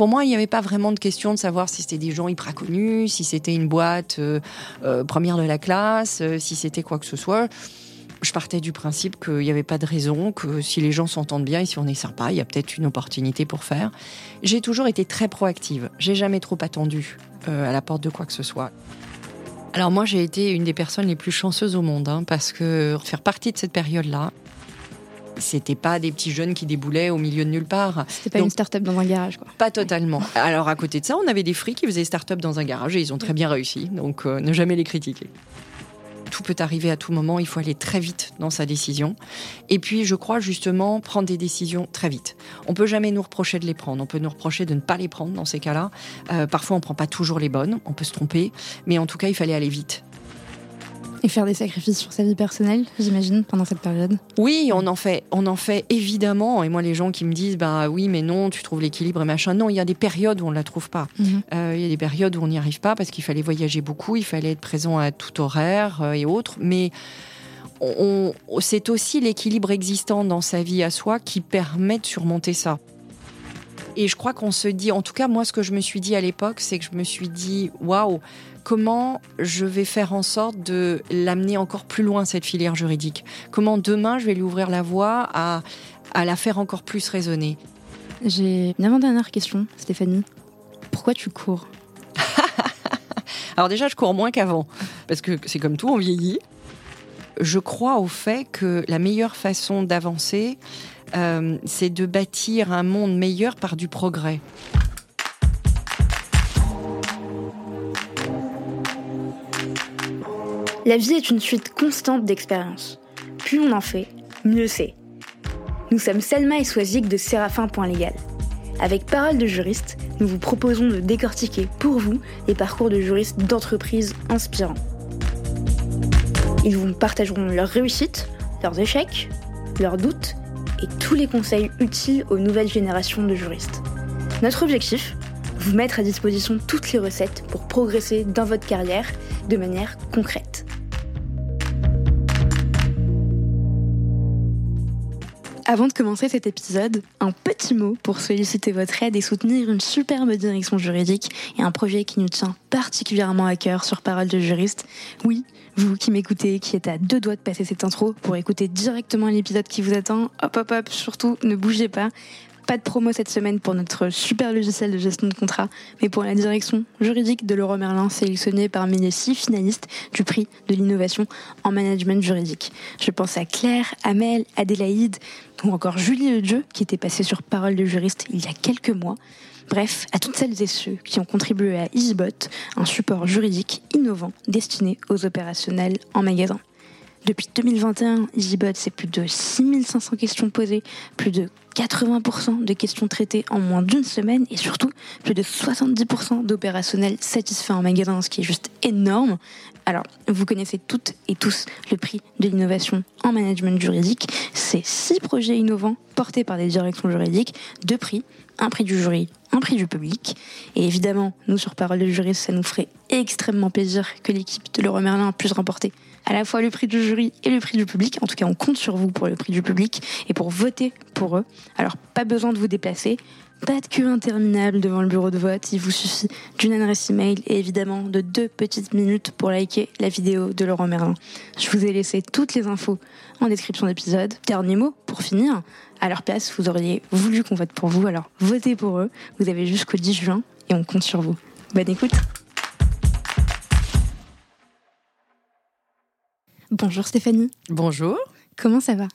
pour moi, il n'y avait pas vraiment de question de savoir si c'était des gens hyper connus, si c'était une boîte euh, euh, première de la classe, euh, si c'était quoi que ce soit. Je partais du principe qu'il n'y avait pas de raison, que si les gens s'entendent bien et si on est sympa, il y a peut-être une opportunité pour faire. J'ai toujours été très proactive. J'ai jamais trop attendu à la porte de quoi que ce soit. Alors moi, j'ai été une des personnes les plus chanceuses au monde, hein, parce que faire partie de cette période-là, c'était pas des petits jeunes qui déboulaient au milieu de nulle part. C'était pas une start-up dans un garage, quoi. Pas totalement. Alors à côté de ça, on avait des frics qui faisaient start-up dans un garage et ils ont très bien réussi. Donc euh, ne jamais les critiquer. Tout peut arriver à tout moment, il faut aller très vite dans sa décision. Et puis, je crois justement prendre des décisions très vite. On peut jamais nous reprocher de les prendre, on peut nous reprocher de ne pas les prendre dans ces cas-là. Euh, parfois, on prend pas toujours les bonnes, on peut se tromper, mais en tout cas, il fallait aller vite. Et faire des sacrifices sur sa vie personnelle, j'imagine, pendant cette période. Oui, on en fait, on en fait évidemment. Et moi, les gens qui me disent, bah oui, mais non, tu trouves l'équilibre et machin. Non, il y a des périodes où on ne la trouve pas. Mhm. Euh, il y a des périodes où on n'y arrive pas parce qu'il fallait voyager beaucoup, il fallait être présent à tout horaire euh, et autres. Mais c'est aussi l'équilibre existant dans sa vie à soi qui permet de surmonter ça. Et je crois qu'on se dit, en tout cas, moi, ce que je me suis dit à l'époque, c'est que je me suis dit, waouh, comment je vais faire en sorte de l'amener encore plus loin, cette filière juridique? Comment demain, je vais lui ouvrir la voie à, à la faire encore plus résonner J'ai une avant-dernière question, Stéphanie. Pourquoi tu cours? Alors déjà, je cours moins qu'avant, parce que c'est comme tout, on vieillit. Je crois au fait que la meilleure façon d'avancer, euh, c'est de bâtir un monde meilleur par du progrès. La vie est une suite constante d'expériences. Plus on en fait, mieux c'est. Nous sommes Selma et Swazik de Séraphin.légal. Avec Parole de juriste, nous vous proposons de décortiquer pour vous les parcours de juristes d'entreprises inspirants. Ils vous partageront leurs réussites, leurs échecs, leurs doutes et tous les conseils utiles aux nouvelles générations de juristes. Notre objectif Vous mettre à disposition toutes les recettes pour progresser dans votre carrière de manière concrète. Avant de commencer cet épisode, un petit mot pour solliciter votre aide et soutenir une superbe direction juridique et un projet qui nous tient particulièrement à cœur sur Parole de juriste. Oui, vous qui m'écoutez, qui êtes à deux doigts de passer cette intro pour écouter directement l'épisode qui vous attend, hop hop hop, surtout ne bougez pas. Pas de promo cette semaine pour notre super logiciel de gestion de contrat, mais pour la direction juridique de Leroy Merlin, sélectionnée parmi les six finalistes du prix de l'innovation en management juridique. Je pense à Claire, Amel, Adélaïde ou encore Julie Le Dieu, qui était passée sur Parole de juriste il y a quelques mois. Bref, à toutes celles et ceux qui ont contribué à EasyBot, un support juridique innovant destiné aux opérationnels en magasin. Depuis 2021, EasyBot, c'est plus de 6500 questions posées, plus de 80% de questions traitées en moins d'une semaine et surtout plus de 70% d'opérationnels satisfaits en magasin, ce qui est juste énorme. Alors, vous connaissez toutes et tous le prix de l'innovation en management juridique. C'est six projets innovants portés par des directions juridiques, deux prix, un prix du jury, un prix du public. Et évidemment, nous, sur Parole de juriste, ça nous ferait extrêmement plaisir que l'équipe de Leroy Merlin puisse remporter à la fois le prix du jury et le prix du public. En tout cas, on compte sur vous pour le prix du public et pour voter pour eux. Alors, pas besoin de vous déplacer. Pas de queue interminable devant le bureau de vote, il vous suffit d'une adresse email et évidemment de deux petites minutes pour liker la vidéo de Laurent Merlin. Je vous ai laissé toutes les infos en description d'épisode. Dernier mot, pour finir, à leur place, vous auriez voulu qu'on vote pour vous, alors votez pour eux. Vous avez jusqu'au 10 juin et on compte sur vous. Bonne écoute Bonjour Stéphanie. Bonjour. Comment ça va?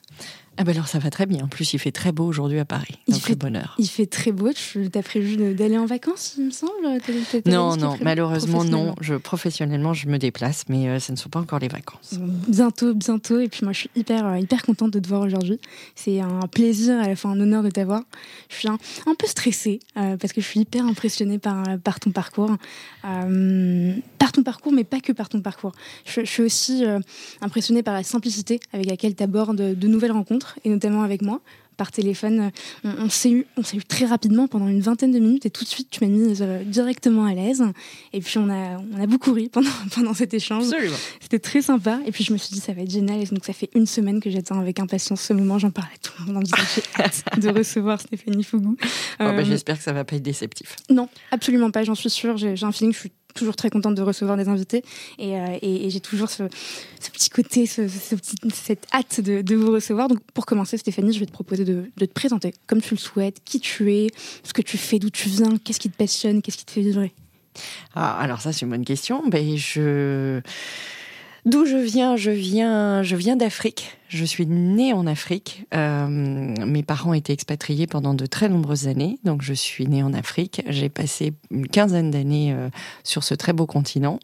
Ah ben alors ça va très bien. En plus, il fait très beau aujourd'hui à Paris. Il fait bonheur. Il fait très beau. Tu as prévu d'aller en vacances, il me semble? Non, non, malheureusement non. Je professionnellement, je me déplace, mais euh, ce ne sont pas encore les vacances. Bientôt, bientôt. Et puis moi, je suis hyper, euh, hyper contente de te voir aujourd'hui. C'est un plaisir, à la fois un honneur de t'avoir. Je suis un, peu stressée euh, parce que je suis hyper impressionnée par, par ton parcours, par ton parcours, mais pas que par ton parcours. Je, je suis aussi impressionnée par la simplicité avec laquelle tu abordes de nouvelles rencontres et notamment avec moi, par téléphone. On, s'est eu, on s'est eu très rapidement pendant une vingtaine de minutes et tout de suite tu m'as mis directement à l'aise. Et puis on a, on a beaucoup ri pendant, pendant cet échange. C'était très sympa. Et puis je me suis dit ça va être génial. Et donc ça fait une semaine que j'attends avec impatience ce moment. J'en parlais à tout le monde en disant j'ai hâte de recevoir Stéphanie Fougou. Oh, bah, j'espère que ça va pas être déceptif. Non, absolument pas. J'en suis sûre. J'ai un feeling. Je suis toujours très contente de recevoir des invités et, euh, j'ai toujours ce, petit côté, ce, cette hâte de, vous recevoir. Donc pour commencer, Stéphanie, je vais te proposer de, te présenter comme tu le souhaites, qui tu es, ce que tu fais, d'où tu viens, qu'est-ce qui te passionne, qu'est-ce qui te fait vibrer? Ah, alors ça, c'est une bonne question. Ben, je... D'où je viens Je viens, je viens d'Afrique. Je suis née en Afrique. Euh, mes parents étaient expatriés pendant de très nombreuses années, donc je suis née en Afrique. J'ai passé une quinzaine d'années euh, sur ce très beau continent.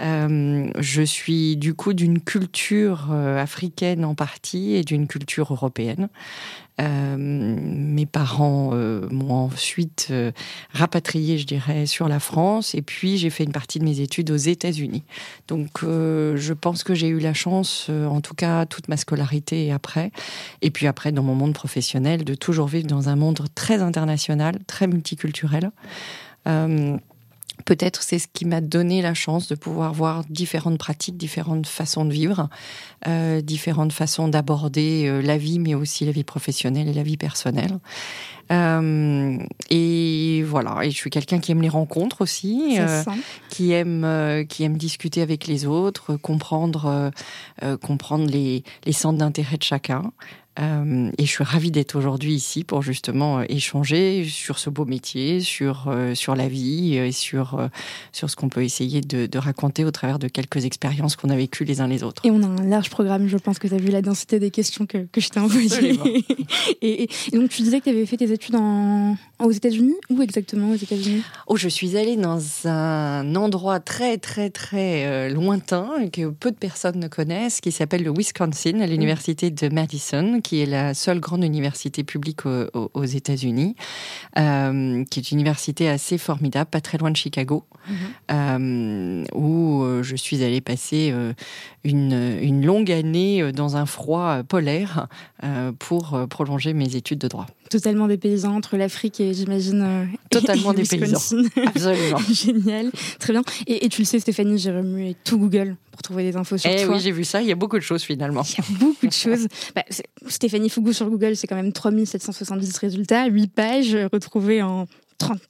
Euh, je suis du coup d'une culture africaine en partie et d'une culture européenne. Euh, mes parents euh, m'ont ensuite euh, rapatrié, je dirais, sur la France. Et puis, j'ai fait une partie de mes études aux États-Unis. Donc, je pense que j'ai eu la chance, en tout cas, toute ma scolarité et après, et puis après, dans mon monde professionnel, de toujours vivre dans un monde très international, très multiculturel. Peut-être c'est ce qui m'a donné la chance de pouvoir voir différentes pratiques, différentes façons de vivre, euh, différentes façons d'aborder euh, la vie, mais aussi la vie professionnelle et la vie personnelle. Euh, et voilà, et je suis quelqu'un qui aime les rencontres aussi, euh, qui aime euh, qui aime discuter avec les autres, comprendre comprendre les, les centres d'intérêt de chacun. Euh, et je suis ravie d'être aujourd'hui ici pour justement échanger sur ce beau métier, sur, euh, sur la vie et sur, sur ce qu'on peut essayer de, de, raconter au travers de quelques expériences qu'on a vécues les uns les autres. Et on a un large programme, je pense que tu as vu la densité des questions que, que je t'ai envoyées. et, et, donc tu disais que tu avais fait tes études en, aux États-Unis? Où exactement aux États-Unis? Oh, je suis allée dans un endroit très très très lointain que peu de personnes ne connaissent, qui s'appelle le Wisconsin, à l'université de Madison qui est la seule grande université publique aux, États-Unis, euh, qui est une université assez formidable, pas très loin de Chicago, mhm. euh, où euh, je suis allée passer une, une, longue année dans un froid polaire pour prolonger mes études de droit. Totalement des paysans entre l'Afrique et j'imagine. Totalement des paysans. Absolument. Génial. Très bien. Et, tu le sais, Stéphanie, j'ai remué tout Google pour trouver des infos sur eh toi. oui, j'ai vu ça. Il y a beaucoup de choses finalement. Il y a beaucoup de choses. Bah, Stéphanie Fougou sur Google, c'est quand même 3770 résultats, 8 pages retrouvées en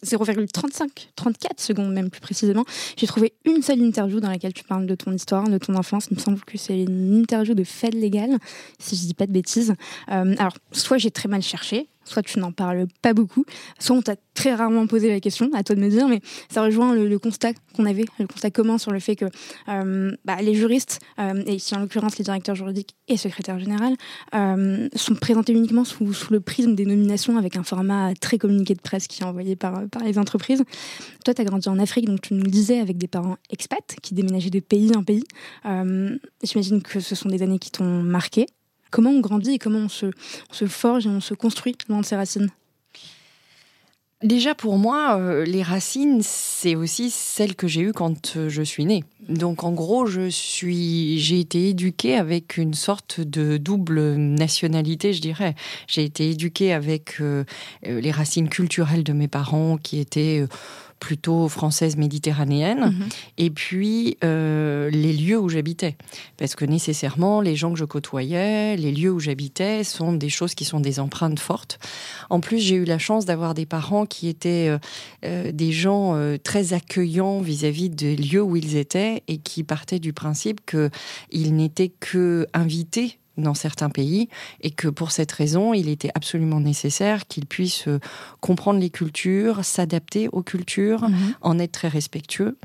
0,35, 34 secondes même plus précisément. J'ai trouvé une seule interview dans laquelle tu parles de ton histoire, de ton enfance. Il me semble que c'est une interview de Fed Légal, si je dis pas de bêtises. Euh, alors, soit j'ai très mal cherché, soit tu n'en parles pas beaucoup, soit on t'a très rarement posé la question, à toi de me dire, mais ça rejoint le, constat qu'on avait, le constat commun sur le fait que euh, bah, les juristes, euh, et ici en l'occurrence les directeurs juridiques et secrétaires généraux, euh, sont présentés uniquement sous, le prisme des nominations avec un format très communiqué de presse qui est envoyé par, par les entreprises. Toi, tu as grandi en Afrique, donc tu nous le disais, avec des parents expats qui déménageaient de pays en pays. J'imagine que ce sont des années qui t'ont marqué. Comment on grandit et comment on se, forge et on se construit loin de ses racines Déjà pour moi, euh, les racines, c'est aussi celles que j'ai eues quand euh, je suis née. Donc en gros, je suis, j'ai été éduquée avec une sorte de double nationalité, je dirais. J'ai été éduquée avec euh, les racines culturelles de mes parents qui étaient plutôt française méditerranéenne, mhm. et puis euh, les lieux où j'habitais. Parce que nécessairement, les gens que je côtoyais, les lieux où j'habitais sont des choses qui sont des empreintes fortes. En plus, j'ai eu la chance d'avoir des parents qui étaient euh, euh, des gens très accueillants vis-à-vis des lieux où ils étaient et qui partaient du principe qu'ils n'étaient que invités dans certains pays et que pour cette raison, il était absolument nécessaire qu'ils puissent euh, comprendre les cultures, s'adapter aux cultures, mhm. en être très respectueux.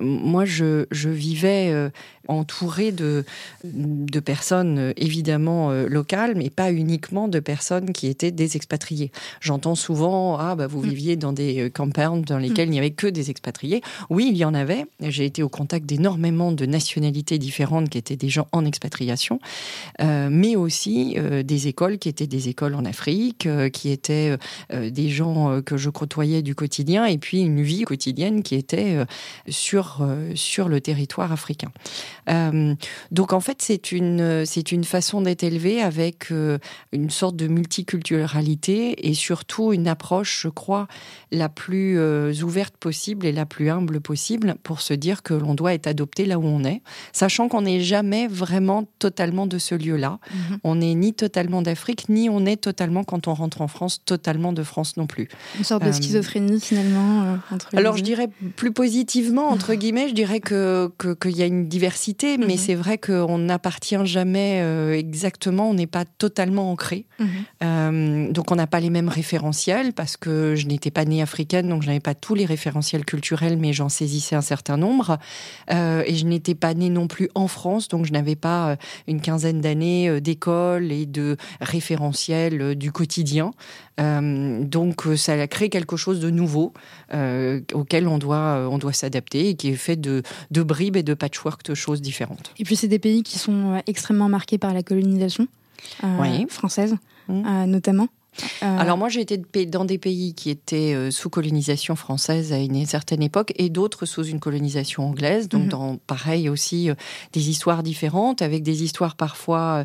Moi, je, je vivais euh, entouré de, de personnes euh, évidemment locales, mais pas uniquement de personnes qui étaient des expatriés. J'entends souvent ah bah vous mm. viviez dans des compounds dans lesquels mm. il n'y avait que des expatriés. Oui, il y en avait. J'ai été au contact d'énormément de nationalités différentes qui étaient des gens en expatriation. Euh, mais aussi euh, des écoles qui étaient des écoles en Afrique, euh, qui étaient des gens que je côtoyais du quotidien, et puis une vie quotidienne qui était sur, sur le territoire africain. donc en fait, c'est une, c'est une façon d'être élevé avec une sorte de multiculturalité et surtout une approche, je crois, la plus ouverte possible et la plus humble possible pour se dire que l'on doit être adopté là où on est, sachant qu'on n'est jamais vraiment totalement de ce lieu-là. Mhm. On n'est ni totalement d'Afrique, ni on est totalement, quand on rentre en France, totalement de France non plus. Une sorte de euh, schizophrénie finalement. Euh, entre alors je dirais plus positivement, entre guillemets, je dirais que qu'il y a une diversité, mais mhm. c'est vrai qu'on n'appartient jamais euh, exactement, on n'est pas totalement ancré. Mhm. donc on n'a pas les mêmes référentiels parce que je n'étais pas née africaine, donc je n'avais pas tous les référentiels culturels, mais j'en saisissais un certain nombre. et je n'étais pas née non plus en France, donc je n'avais pas une quinzaine d'années d'école et de référentiels du quotidien. Euh, donc euh, ça a créé quelque chose de nouveau euh, auquel on doit, on doit s'adapter et qui est fait de, de bribes et de patchwork de choses différentes. Et puis c'est des pays qui sont extrêmement marqués par la colonisation française, mmh. notamment. Euh, Alors moi j'ai été dans des pays qui étaient euh, sous colonisation française à une certaine époque et d'autres sous une colonisation anglaise, donc mhm. dans pareil aussi euh, des histoires différentes avec des histoires parfois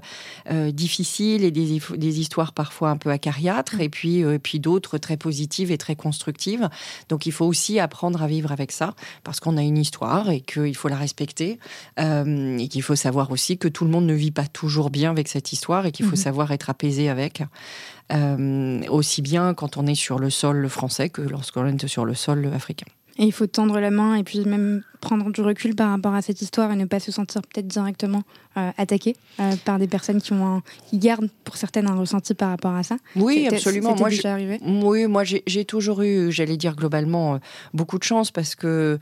difficiles et des, des, histoires parfois un peu acariâtres mhm. et puis puis d'autres très positives et très constructives. Donc il faut aussi apprendre à vivre avec ça parce qu'on a une histoire et qu'il faut la respecter et qu'il faut savoir aussi que tout le monde ne vit pas toujours bien avec cette histoire et qu'il faut mhm. savoir être apaisé avec. Euh, aussi bien quand on est sur le sol français que lorsqu'on est sur le sol africain. Et il faut tendre la main et puis même prendre du recul par rapport à cette histoire et ne pas se sentir peut-être directement euh, attaqué euh, par des personnes qui ont qui gardent pour certaines un ressenti par rapport à ça. Oui, absolument. Moi, déjà arrivé oui, moi j'ai toujours eu, j'allais dire globalement, euh, beaucoup de chance parce que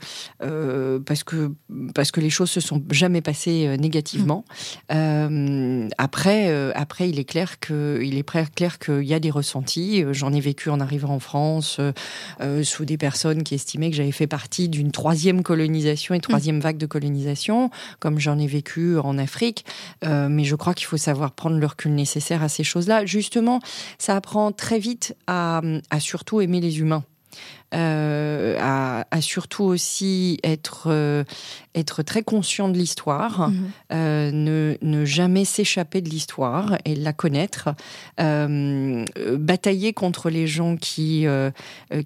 parce que parce que les choses se sont jamais passées négativement. Mmh. après, après, il est clair que il est clair qu'il y a des ressentis. J'en ai vécu en arrivant en France sous des personnes qui estimaient que j'avais fait partie d'une troisième colonisation et troisième vague de colonisation, comme j'en ai vécu en Afrique. Euh, mais je crois qu'il faut savoir prendre le recul nécessaire à ces choses-là. Justement, ça apprend très vite à, surtout aimer les humains. Euh, à, surtout aussi être euh, être très conscient de l'histoire, mhm. ne, ne, jamais s'échapper de l'histoire et la connaître, batailler contre les gens qui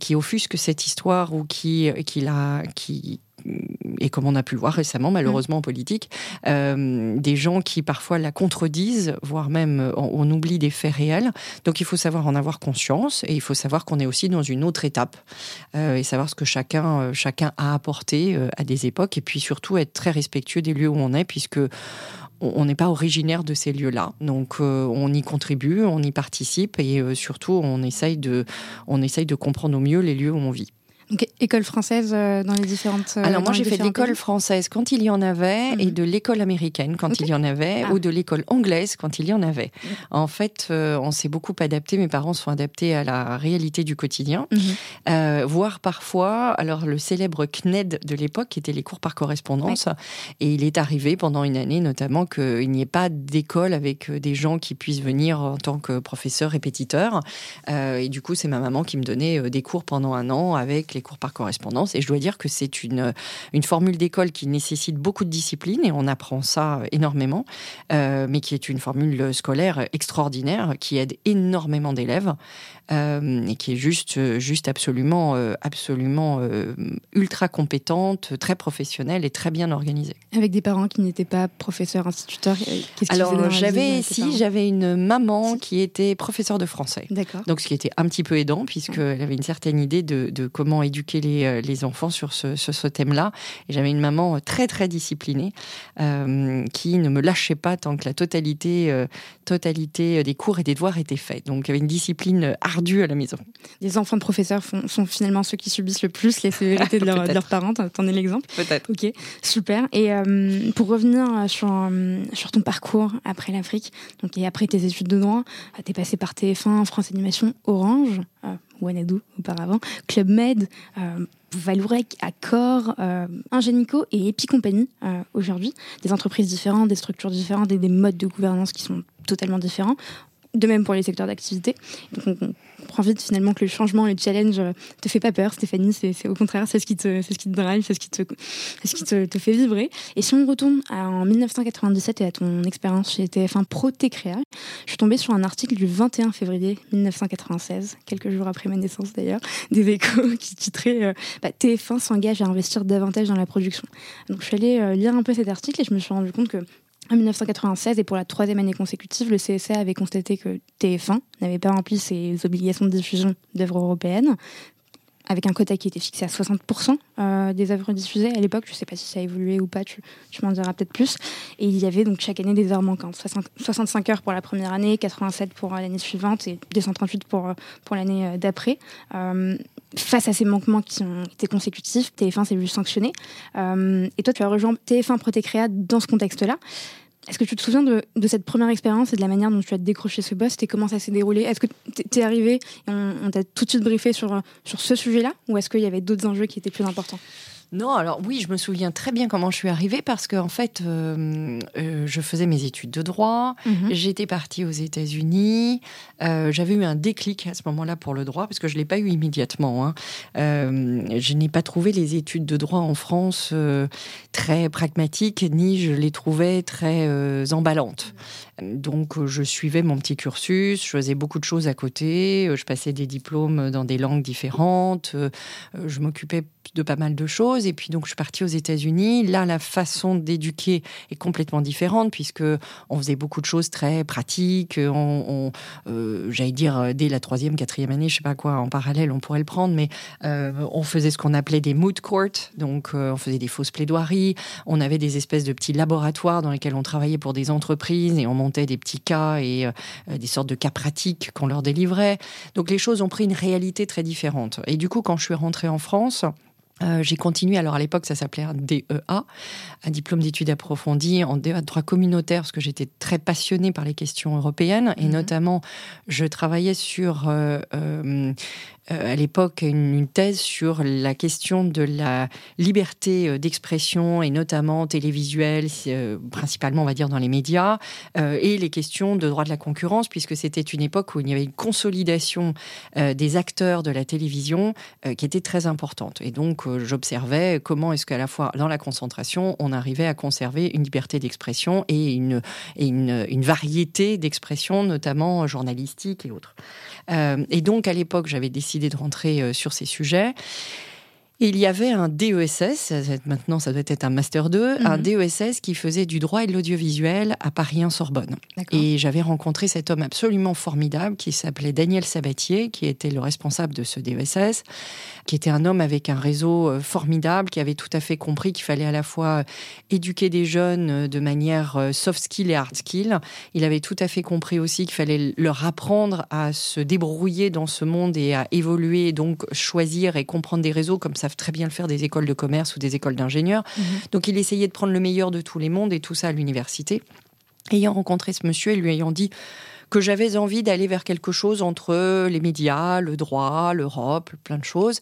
qui offusquent cette histoire ou qui qui la qui et comme on a pu le voir récemment, malheureusement en politique, euh, des gens qui parfois la contredisent, voire même euh, on, oublie des faits réels. Donc il faut savoir en avoir conscience et il faut savoir qu'on est aussi dans une autre étape euh, et savoir ce que chacun, chacun a apporté à des époques et puis surtout être très respectueux des lieux où on est puisque on n'est pas originaire de ces lieux-là. Donc on y contribue, on y participe et surtout on essaye de, on essaye de comprendre au mieux les lieux où on vit. Donc, école française euh, dans les différentes. Euh, Alors, moi, j'ai fait de l'école française quand il y en avait, et mhm. de l'école américaine quand il y en avait, ah. ou de l'école anglaise quand il y en avait. Mhm. En fait, euh, on s'est beaucoup adapté. Mes parents sont adaptés à la réalité du quotidien, mhm. voire parfois, alors le célèbre CNED de l'époque, qui était les cours par correspondance, et il est arrivé pendant une année notamment qu'il n'y ait pas d'école avec des gens qui puissent venir en tant que professeur répétiteur. et du coup, c'est ma maman qui me donnait des cours pendant un an avec les cours par correspondance. Et je dois dire que c'est une, une formule d'école qui nécessite beaucoup de discipline et on apprend ça énormément, euh, mais qui est une formule scolaire extraordinaire qui aide énormément d'élèves euh, et qui est juste, juste absolument, euh, absolument ultra compétente, très professionnelle et très bien organisée. Avec des parents qui n'étaient pas professeurs, instituteurs. Alors j'avais, si j'avais une maman qui était professeure de français. D'accord. Donc ce qui était un petit peu aidant puisqu'elle avait une certaine idée de, de comment éduquer les, euh, les enfants sur ce, ce, thème-là. Et j'avais une maman euh, très très disciplinée euh, qui ne me lâchait pas tant que la totalité, totalité des cours et des devoirs étaient faits. Donc il y avait une discipline à la maison. Les enfants de professeurs sont finalement ceux qui subissent le plus les sévérités de, de, leurs parents. T'en es l'exemple Peut-être. Ok, super. Et pour revenir sur, sur ton parcours après l'Afrique, donc et après tes études de droit, t'es passé par TF1, France Animation, Orange. Wanadoo auparavant, Club Med, euh, Valourec, Accor, euh, Ingenico et Epicompagnie euh, aujourd'hui. Des entreprises différentes, des structures différentes et des modes de gouvernance qui sont totalement différents. De même pour les secteurs d'activité. Donc on comprends vite finalement que le changement, le challenge te fait pas peur, Stéphanie. C'est au contraire, c'est ce qui te, c'est ce qui te drive, c'est ce qui te, ce qui te, fait vibrer. Et si on retourne en 1997 et à ton expérience chez TF1 Pro Técréa, je suis tombée sur un article du 21 février 1996, quelques jours après ma naissance d'ailleurs, des échos qui titrait bah, TF1 s'engage à investir davantage dans la production. Donc je suis allée lire un peu cet article et je me suis rendu compte que en 1996 et pour la troisième année consécutive, le CSA avait constaté que TF1 n'avait pas rempli ses obligations de diffusion d'œuvres européennes, avec un quota qui était fixé à 60% euh, des œuvres diffusées à l'époque. Je ne sais pas si ça a évolué ou pas, tu, m'en diras peut-être plus. Et il y avait donc chaque année des heures manquantes. 65 heures pour la première année, 87 pour l'année suivante et 238 pour, euh, pour l'année euh, d'après. face à ces manquements qui ont été consécutifs, TF1 s'est vu sanctionner. et toi, tu as rejoint TF1 Protecréa dans ce contexte-là. Est-ce que tu te souviens de, cette première expérience et de la manière dont tu as décroché ce poste et comment ça s'est déroulé Est-ce que tu es arrivé et on, t'a tout de suite briefé sur, sur ce sujet-là ou est-ce qu'il y avait d'autres enjeux qui étaient plus importants? Non, alors oui, je me souviens très bien comment je suis arrivée parce qu'en en fait, euh, euh, je faisais mes études de droit, mhm. j'étais partie aux États-Unis, euh, j'avais eu un déclic à ce moment-là pour le droit parce que je l'ai pas eu immédiatement. Hein. je n'ai pas trouvé les études de droit en France très pragmatiques, ni je les trouvais très emballantes. Donc, je suivais mon petit cursus, je faisais beaucoup de choses à côté, je passais des diplômes dans des langues différentes, je m'occupais de pas mal de choses. Et puis donc je suis partie aux États-Unis. Là, la façon d'éduquer est complètement différente puisque on faisait beaucoup de choses très pratiques. On, euh, j'allais dire dès la troisième, quatrième année, je sais pas quoi, en parallèle, on pourrait le prendre, mais euh, on faisait ce qu'on appelait des moot courts. Donc euh, on faisait des fausses plaidoiries. On avait des espèces de petits laboratoires dans lesquels on travaillait pour des entreprises et on montait des petits cas et des sortes de cas pratiques qu'on leur délivrait. Donc les choses ont pris une réalité très différente. Et du coup, quand je suis rentrée en France, euh, j'ai continué, alors à l'époque ça s'appelait un DEA, un diplôme d'études approfondies en DEA de droit communautaire, parce que j'étais très passionnée par les questions européennes, et mhm. notamment je travaillais sur euh, euh, à l'époque une, thèse sur la question de la liberté euh, d'expression et notamment télévisuelle, euh, principalement on va dire dans les médias, et les questions de droit de la concurrence, puisque c'était une époque où il y avait une consolidation des acteurs de la télévision qui était très importante. Et donc j'observais comment est-ce qu'à la fois dans la concentration, on arrivait à conserver une liberté d'expression et une, et une, une variété d'expression, notamment journalistique et autres. et donc à l'époque, j'avais décidé de rentrer euh, sur ces sujets. Il y avait un DESS, maintenant ça doit être un Master 2, un mhm. DESS qui faisait du droit et de l'audiovisuel à Paris 1 Sorbonne. Et j'avais rencontré cet homme absolument formidable qui s'appelait Daniel Sabatier, qui était le responsable de ce DESS, qui était un homme avec un réseau euh, formidable, qui avait tout à fait compris qu'il fallait à la fois euh, éduquer des jeunes euh, de manière soft skill et hard skill. Il avait tout à fait compris aussi qu'il fallait leur apprendre à se débrouiller dans ce monde et à évoluer, donc choisir et comprendre des réseaux comme savent très bien le faire des écoles de commerce ou des écoles d'ingénieurs. Mhm. Donc il essayait de prendre le meilleur de tous les mondes et tout ça à l'université. Ayant rencontré ce monsieur et lui ayant dit que j'avais envie d'aller vers quelque chose entre les médias, le droit, l'Europe, plein de choses.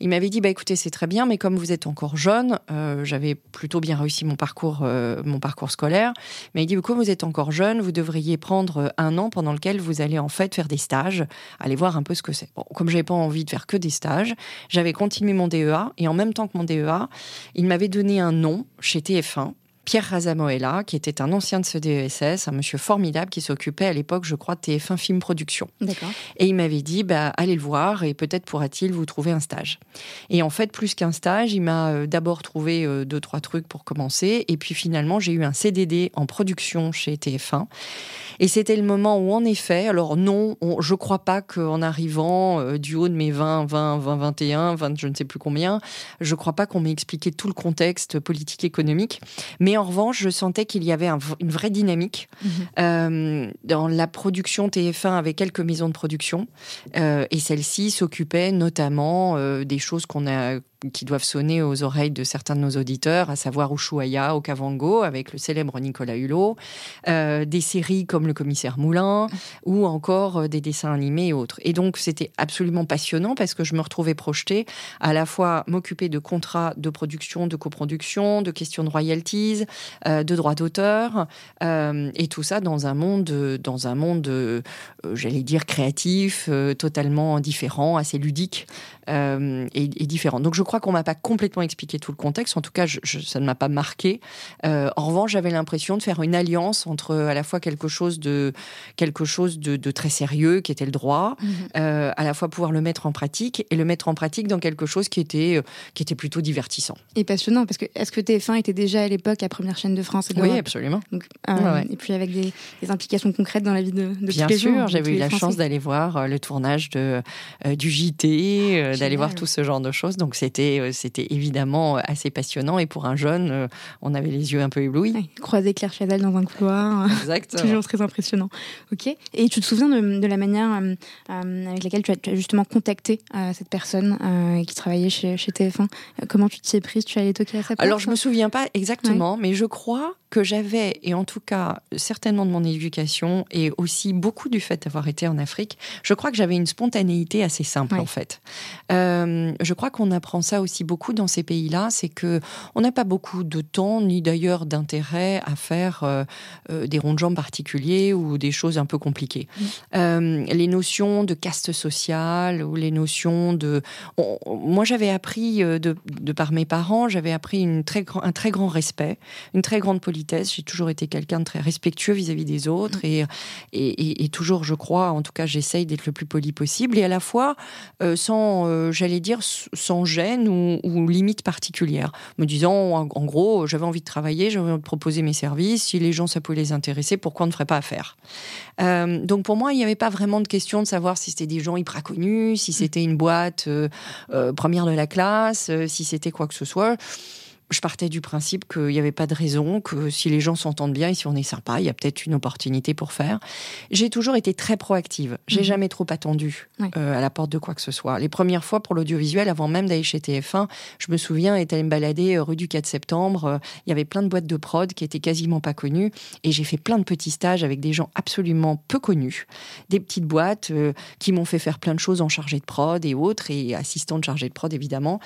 Il m'avait dit bah écoutez c'est très bien mais comme vous êtes encore jeune, euh, j'avais plutôt bien réussi mon parcours euh, mon parcours scolaire, mais il dit comme vous êtes encore jeune, vous devriez prendre un an pendant lequel vous allez en fait faire des stages, aller voir un peu ce que c'est. Bon, comme j'avais pas envie de faire que des stages, j'avais continué mon DEA et en même temps que mon DEA, il m'avait donné un nom chez TF1 Pierre Razamoella, qui était un ancien de ce DESS, un monsieur formidable qui s'occupait à l'époque, je crois, de TF1 Film Production. Et il m'avait dit, bah, allez le voir et peut-être pourra-t-il vous trouver un stage. Et en fait, plus qu'un stage, il m'a euh, d'abord trouvé euh, deux, trois trucs pour commencer. Et puis finalement, j'ai eu un CDD en production chez TF1. Et c'était le moment où, en effet, alors non, je crois pas qu'en arrivant euh, du haut de mes 20, 20, 20, 21, 20, je ne sais plus combien, je crois pas qu'on m'ait expliqué tout le contexte politique économique. Mais en revanche, je sentais qu'il y avait une vraie dynamique mhm. euh, dans la production TF1 avec quelques maisons de production. Euh, et celle-ci s'occupait notamment des choses qu'on a qui doivent sonner aux oreilles de certains de nos auditeurs, à savoir Ushuaïa, Okavango, avec le célèbre Nicolas Hulot, euh, des séries comme Le Commissaire Moulin, ou encore euh, des dessins animés et autres. Et donc, c'était absolument passionnant parce que je me retrouvais projetée à la fois m'occuper de contrats de production, de coproduction, de questions de royalties, euh, de droits d'auteur, et tout ça dans un monde, dans un monde, j'allais dire créatif, totalement différent, assez ludique et, et différent. Donc, je crois qu'on m'a pas complètement expliqué tout le contexte. En tout cas, je, ça ne m'a pas marqué. Euh, en revanche, j'avais l'impression de faire une alliance entre à la fois quelque chose de quelque chose de, de très sérieux, qui était le droit, mhm. euh, à la fois pouvoir le mettre en pratique et le mettre en pratique dans quelque chose qui était euh, qui était plutôt divertissant et passionnant. Parce que est-ce que TF1 était déjà à l'époque la première chaîne de France Oui, absolument. Donc, Et puis avec des, des, implications concrètes dans la vie de, de Bien sûr, j'avais eu la chance d'aller voir le tournage de du JT, d'aller voir tout ce genre de choses. Donc c'était euh, c'était évidemment assez passionnant. Et pour un jeune, euh, on avait les yeux un peu éblouis. croiser Claire Chazal dans un couloir. Toujours très impressionnant. Ok. Et tu te souviens de, la manière euh, avec laquelle tu as, justement contacté cette personne qui travaillait chez, TF1 Comment tu t'y es prise? Tu allais toquer à sa porte? Alors, je me souviens pas exactement, mais je crois que j'avais, et en tout cas certainement de mon éducation, et aussi beaucoup du fait d'avoir été en Afrique, je crois que j'avais une spontanéité assez simple en fait. je crois qu'on apprend ça aussi beaucoup dans ces pays-là, c'est que on n'a pas beaucoup de temps ni d'ailleurs d'intérêt à faire euh, euh, des ronds de jambes particuliers ou des choses un peu compliquées. Euh, les notions de caste sociale ou les notions de, moi j'avais appris de, par mes parents, j'avais appris une très un très grand respect, une très grande politesse. J'ai toujours été quelqu'un de très respectueux vis-à-vis des autres mmh. et, et, toujours, je crois, en tout cas, j'essaye d'être le plus poli possible et à la fois sans, j'allais dire, sans gêne ou, limites particulières, me disant en, gros, j'avais envie de travailler, j'avais envie de proposer mes services, si les gens ça pouvait les intéresser, pourquoi on ne ferait pas affaire? Euh, Donc pour moi, il n'y avait pas vraiment de question de savoir si c'était des gens hyper connus, si c'était une boîte euh, euh, première de la classe, si c'était quoi que ce soit je partais du principe qu'il n'y avait pas de raison, que si les gens s'entendent bien et si on est sympa, il y a peut-être une opportunité pour faire. J'ai toujours été très proactive. J'ai mhm. jamais trop attendu euh, à la porte de quoi que ce soit. Les premières fois pour l'audiovisuel, avant même d'aller chez TF1, je me souviens être allée me balader euh, rue du 4 septembre. Euh, il y avait plein de boîtes de prod qui étaient quasiment pas connues et j'ai fait plein de petits stages avec des gens absolument peu connus, des petites boîtes qui m'ont fait faire plein de choses en chargé de prod et autres et assistant de chargé de prod évidemment.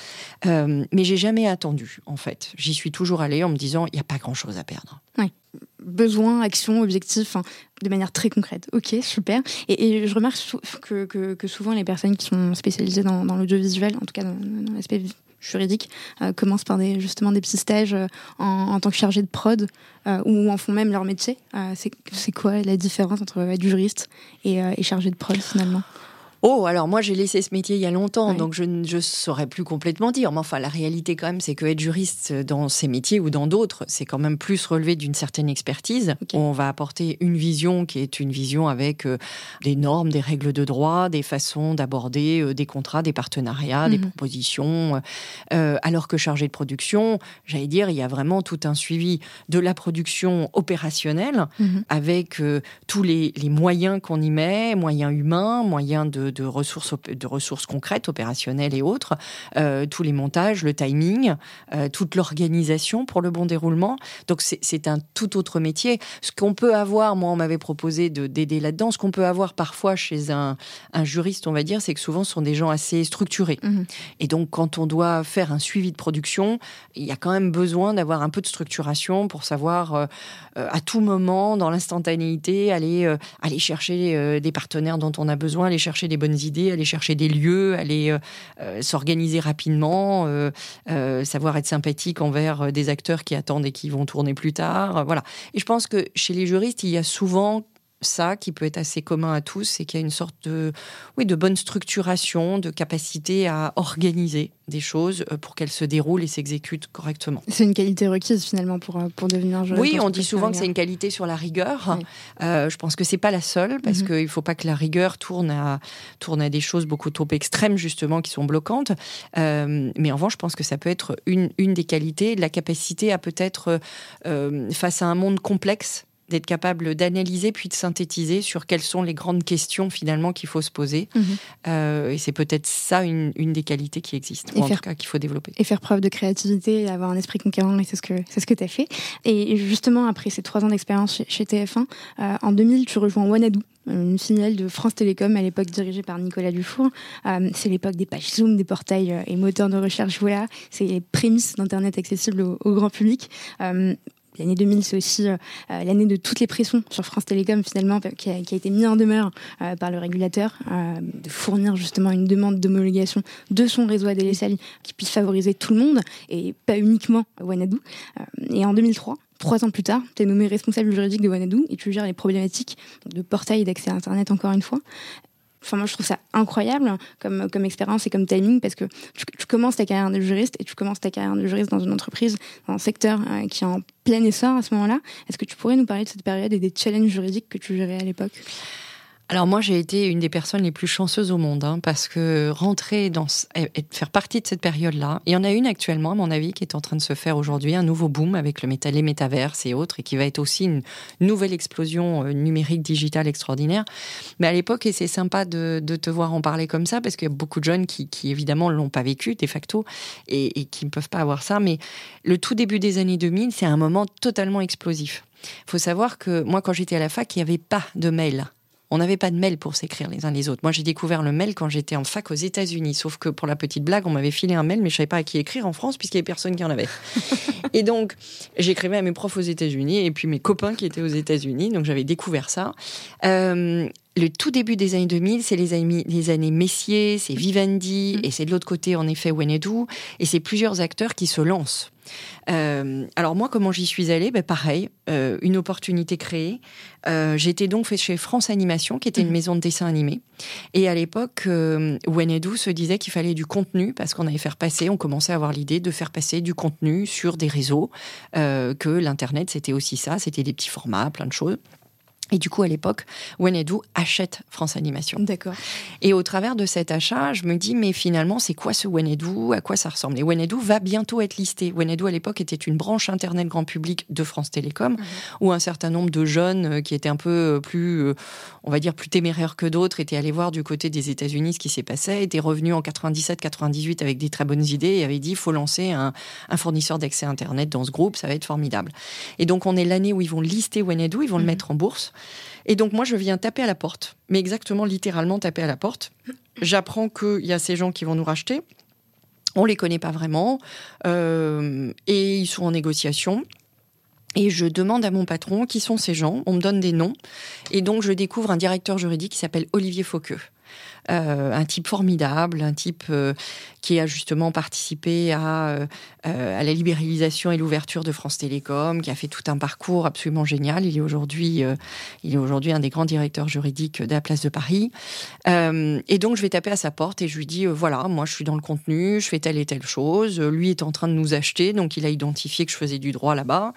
mais j'ai jamais attendu en fait. J'y suis toujours allée en me disant, il n'y a pas grand-chose à perdre. Oui. Besoin, action, objectif, de manière très concrète. Ok, super. Et, je remarque que, souvent les personnes qui sont spécialisées dans, l'audiovisuel, en tout cas dans, l'aspect juridique, euh, commencent par des, justement des petits stages euh, en, tant que chargé de prod euh, ou en font même leur métier. c'est quoi la différence entre être juriste et, et chargé de prod finalement? Oh, alors moi j'ai laissé ce métier il y a longtemps, donc je ne saurais plus complètement dire. Mais enfin, la réalité quand même, c'est que être juriste dans ces métiers ou dans d'autres, c'est quand même plus relevé d'une certaine expertise. On va apporter une vision qui est une vision avec euh, des normes, des règles de droit, des façons d'aborder euh, des contrats, des partenariats, des mhm. propositions. Euh, alors que chargé de production, j'allais dire, il y a vraiment tout un suivi de la production opérationnelle mhm. avec tous les, les moyens qu'on y met, moyens humains, moyens de de ressources, de ressources concrètes, opérationnelles et autres, euh, tous les montages, le timing, euh, toute l'organisation pour le bon déroulement. Donc c'est un tout autre métier. Ce qu'on peut avoir, moi on m'avait proposé d'aider là-dedans, ce qu'on peut avoir parfois chez un, un juriste, on va dire, c'est que souvent ce sont des gens assez structurés. Mmh. Et donc quand on doit faire un suivi de production, il y a quand même besoin d'avoir un peu de structuration pour savoir euh, à tout moment, dans l'instantanéité, aller, aller chercher des partenaires dont on a besoin, aller chercher des bonnes idées, aller chercher des lieux, aller euh, euh, s'organiser rapidement, euh, savoir être sympathique envers des acteurs qui attendent et qui vont tourner plus tard. voilà. Et je pense que chez les juristes, il y a souvent ça qui peut être assez commun à tous, c'est qu'il y a une sorte de, oui, de bonne structuration, de capacité à organiser des choses euh, pour qu'elles se déroulent et s'exécutent correctement. C'est une qualité requise finalement pour, euh, pour devenir juriste. Oui, on dit souvent que c'est une qualité sur la rigueur. Euh, je pense que c'est pas la seule parce mhm. qu'il ne faut pas que la rigueur tourne à, tourne à des choses beaucoup trop extrêmes justement qui sont bloquantes. mais en revanche, je pense que ça peut être une, une des qualités, la capacité à peut-être, face à un monde complexe, d'être capable d'analyser puis de synthétiser sur quelles sont les grandes questions finalement qu'il faut se poser. Mhm. Euh, et c'est peut-être ça une, des qualités qui existent, ou en tout cas qu'il faut développer. Et faire preuve de créativité, avoir un esprit conquérant, et c'est ce que c'est ce que tu as fait. Et justement, après ces trois ans d'expérience chez, TF1, euh, en 2000, tu rejoins Wanadoo, une filiale de France Télécom à l'époque dirigée par Nicolas Dufour. Euh, c'est l'époque des pages Zoom, des portails et moteurs de recherche. Voilà, c'est les prémices d'Internet accessible au, grand public. L'année 2000, c'est aussi euh, euh, l'année de toutes les pressions sur France Télécom, finalement, qui a, été mise en demeure euh, par le régulateur, de fournir justement une demande d'homologation de son réseau ADSL qui puisse favoriser tout le monde et pas uniquement Wanadoo. et en 2003, trois ans plus tard, tu es nommé responsable juridique de Wanadoo et tu gères les problématiques de portail d'accès à Internet, encore une fois. Enfin, moi, je trouve ça incroyable comme, expérience et comme timing parce que tu, commences ta carrière de juriste et tu commences ta carrière de juriste dans une entreprise, dans un secteur euh, qui est en plein essor à ce moment-là. Est-ce que tu pourrais nous parler de cette période et des challenges juridiques que tu gérais à l'époque? Alors moi, j'ai été une des personnes les plus chanceuses au monde, hein, parce que rentrer dans et faire partie de cette période-là, il y en a une actuellement, à mon avis, qui est en train de se faire aujourd'hui, un nouveau boom avec le métal, les métaverses et autres, et qui va être aussi une nouvelle explosion euh, numérique, digitale extraordinaire. Mais à l'époque, et c'est sympa de, te voir en parler comme ça, parce qu'il y a beaucoup de jeunes qui, qui évidemment, l'ont pas vécu de facto et, et qui ne peuvent pas avoir ça. Mais le tout début des années 2000, c'est un moment totalement explosif. Il faut savoir que moi, quand j'étais à la fac, il n'y avait pas de mail on n'avait pas de mail pour s'écrire les uns les autres. Moi, j'ai découvert le mail quand j'étais en fac aux États-Unis. Sauf que pour la petite blague, on m'avait filé un mail, mais je savais pas à qui écrire en France puisqu'il y avait personne qui en avait. et donc, j'écrivais à mes profs aux États-Unis et puis mes copains qui étaient aux États-Unis. Donc, j'avais découvert ça. Euh, le tout début des années 2000, c'est les années, les années Messier, c'est Vivendi, mm. et c'est de l'autre côté, en effet, Wenedou, et c'est plusieurs acteurs qui se lancent. Euh, alors moi, comment j'y suis allée? Ben Pareil, euh, une opportunité créée. Euh, J'étais donc fait chez France Animation, qui était une mm. maison de dessin animé. Et à l'époque, Wenedou se disait qu'il fallait du contenu, parce qu'on allait faire passer, on commençait à avoir l'idée de faire passer du contenu sur des réseaux, que l'Internet, c'était aussi ça, c'était des petits formats, plein de choses. Et du coup, à l'époque, Wenedou achète France Animation. D'accord. Et au travers de cet achat, je me dis, mais finalement, c'est quoi ce Wenedou? À quoi ça ressemble? Et Wenedou va bientôt être listé. Wenedou, à l'époque, était une branche Internet grand public de France Télécom, mhm. où un certain nombre de jeunes euh, qui étaient un peu euh, plus, euh, on va dire, plus téméraires que d'autres, étaient allés voir du côté des États-Unis ce qui s'est passé, étaient revenus en 97-98 avec des très bonnes idées et avaient dit, il faut lancer un, fournisseur d'accès Internet dans ce groupe, ça va être formidable. Et donc, on est l'année où ils vont lister Wenedou, ils vont le mhm. mettre en bourse. Et donc moi, je viens taper à la porte, mais exactement littéralement taper à la porte. J'apprends qu'il y a ces gens qui vont nous racheter. On les connaît pas vraiment euh, et ils sont en négociation. Et je demande à mon patron qui sont ces gens. On me donne des noms et donc je découvre un directeur juridique qui s'appelle Olivier Fauqueux. Euh, un type formidable, un type euh, qui a justement participé à, euh, à la libéralisation et l'ouverture de France Télécom, qui a fait tout un parcours absolument génial. Il est aujourd'hui, il est aujourd'hui un des grands directeurs juridiques de la place de Paris. et donc je vais taper à sa porte et je lui dis voilà, moi je suis dans le contenu, je fais telle et telle chose. Lui est en train de nous acheter, donc il a identifié que je faisais du droit là-bas.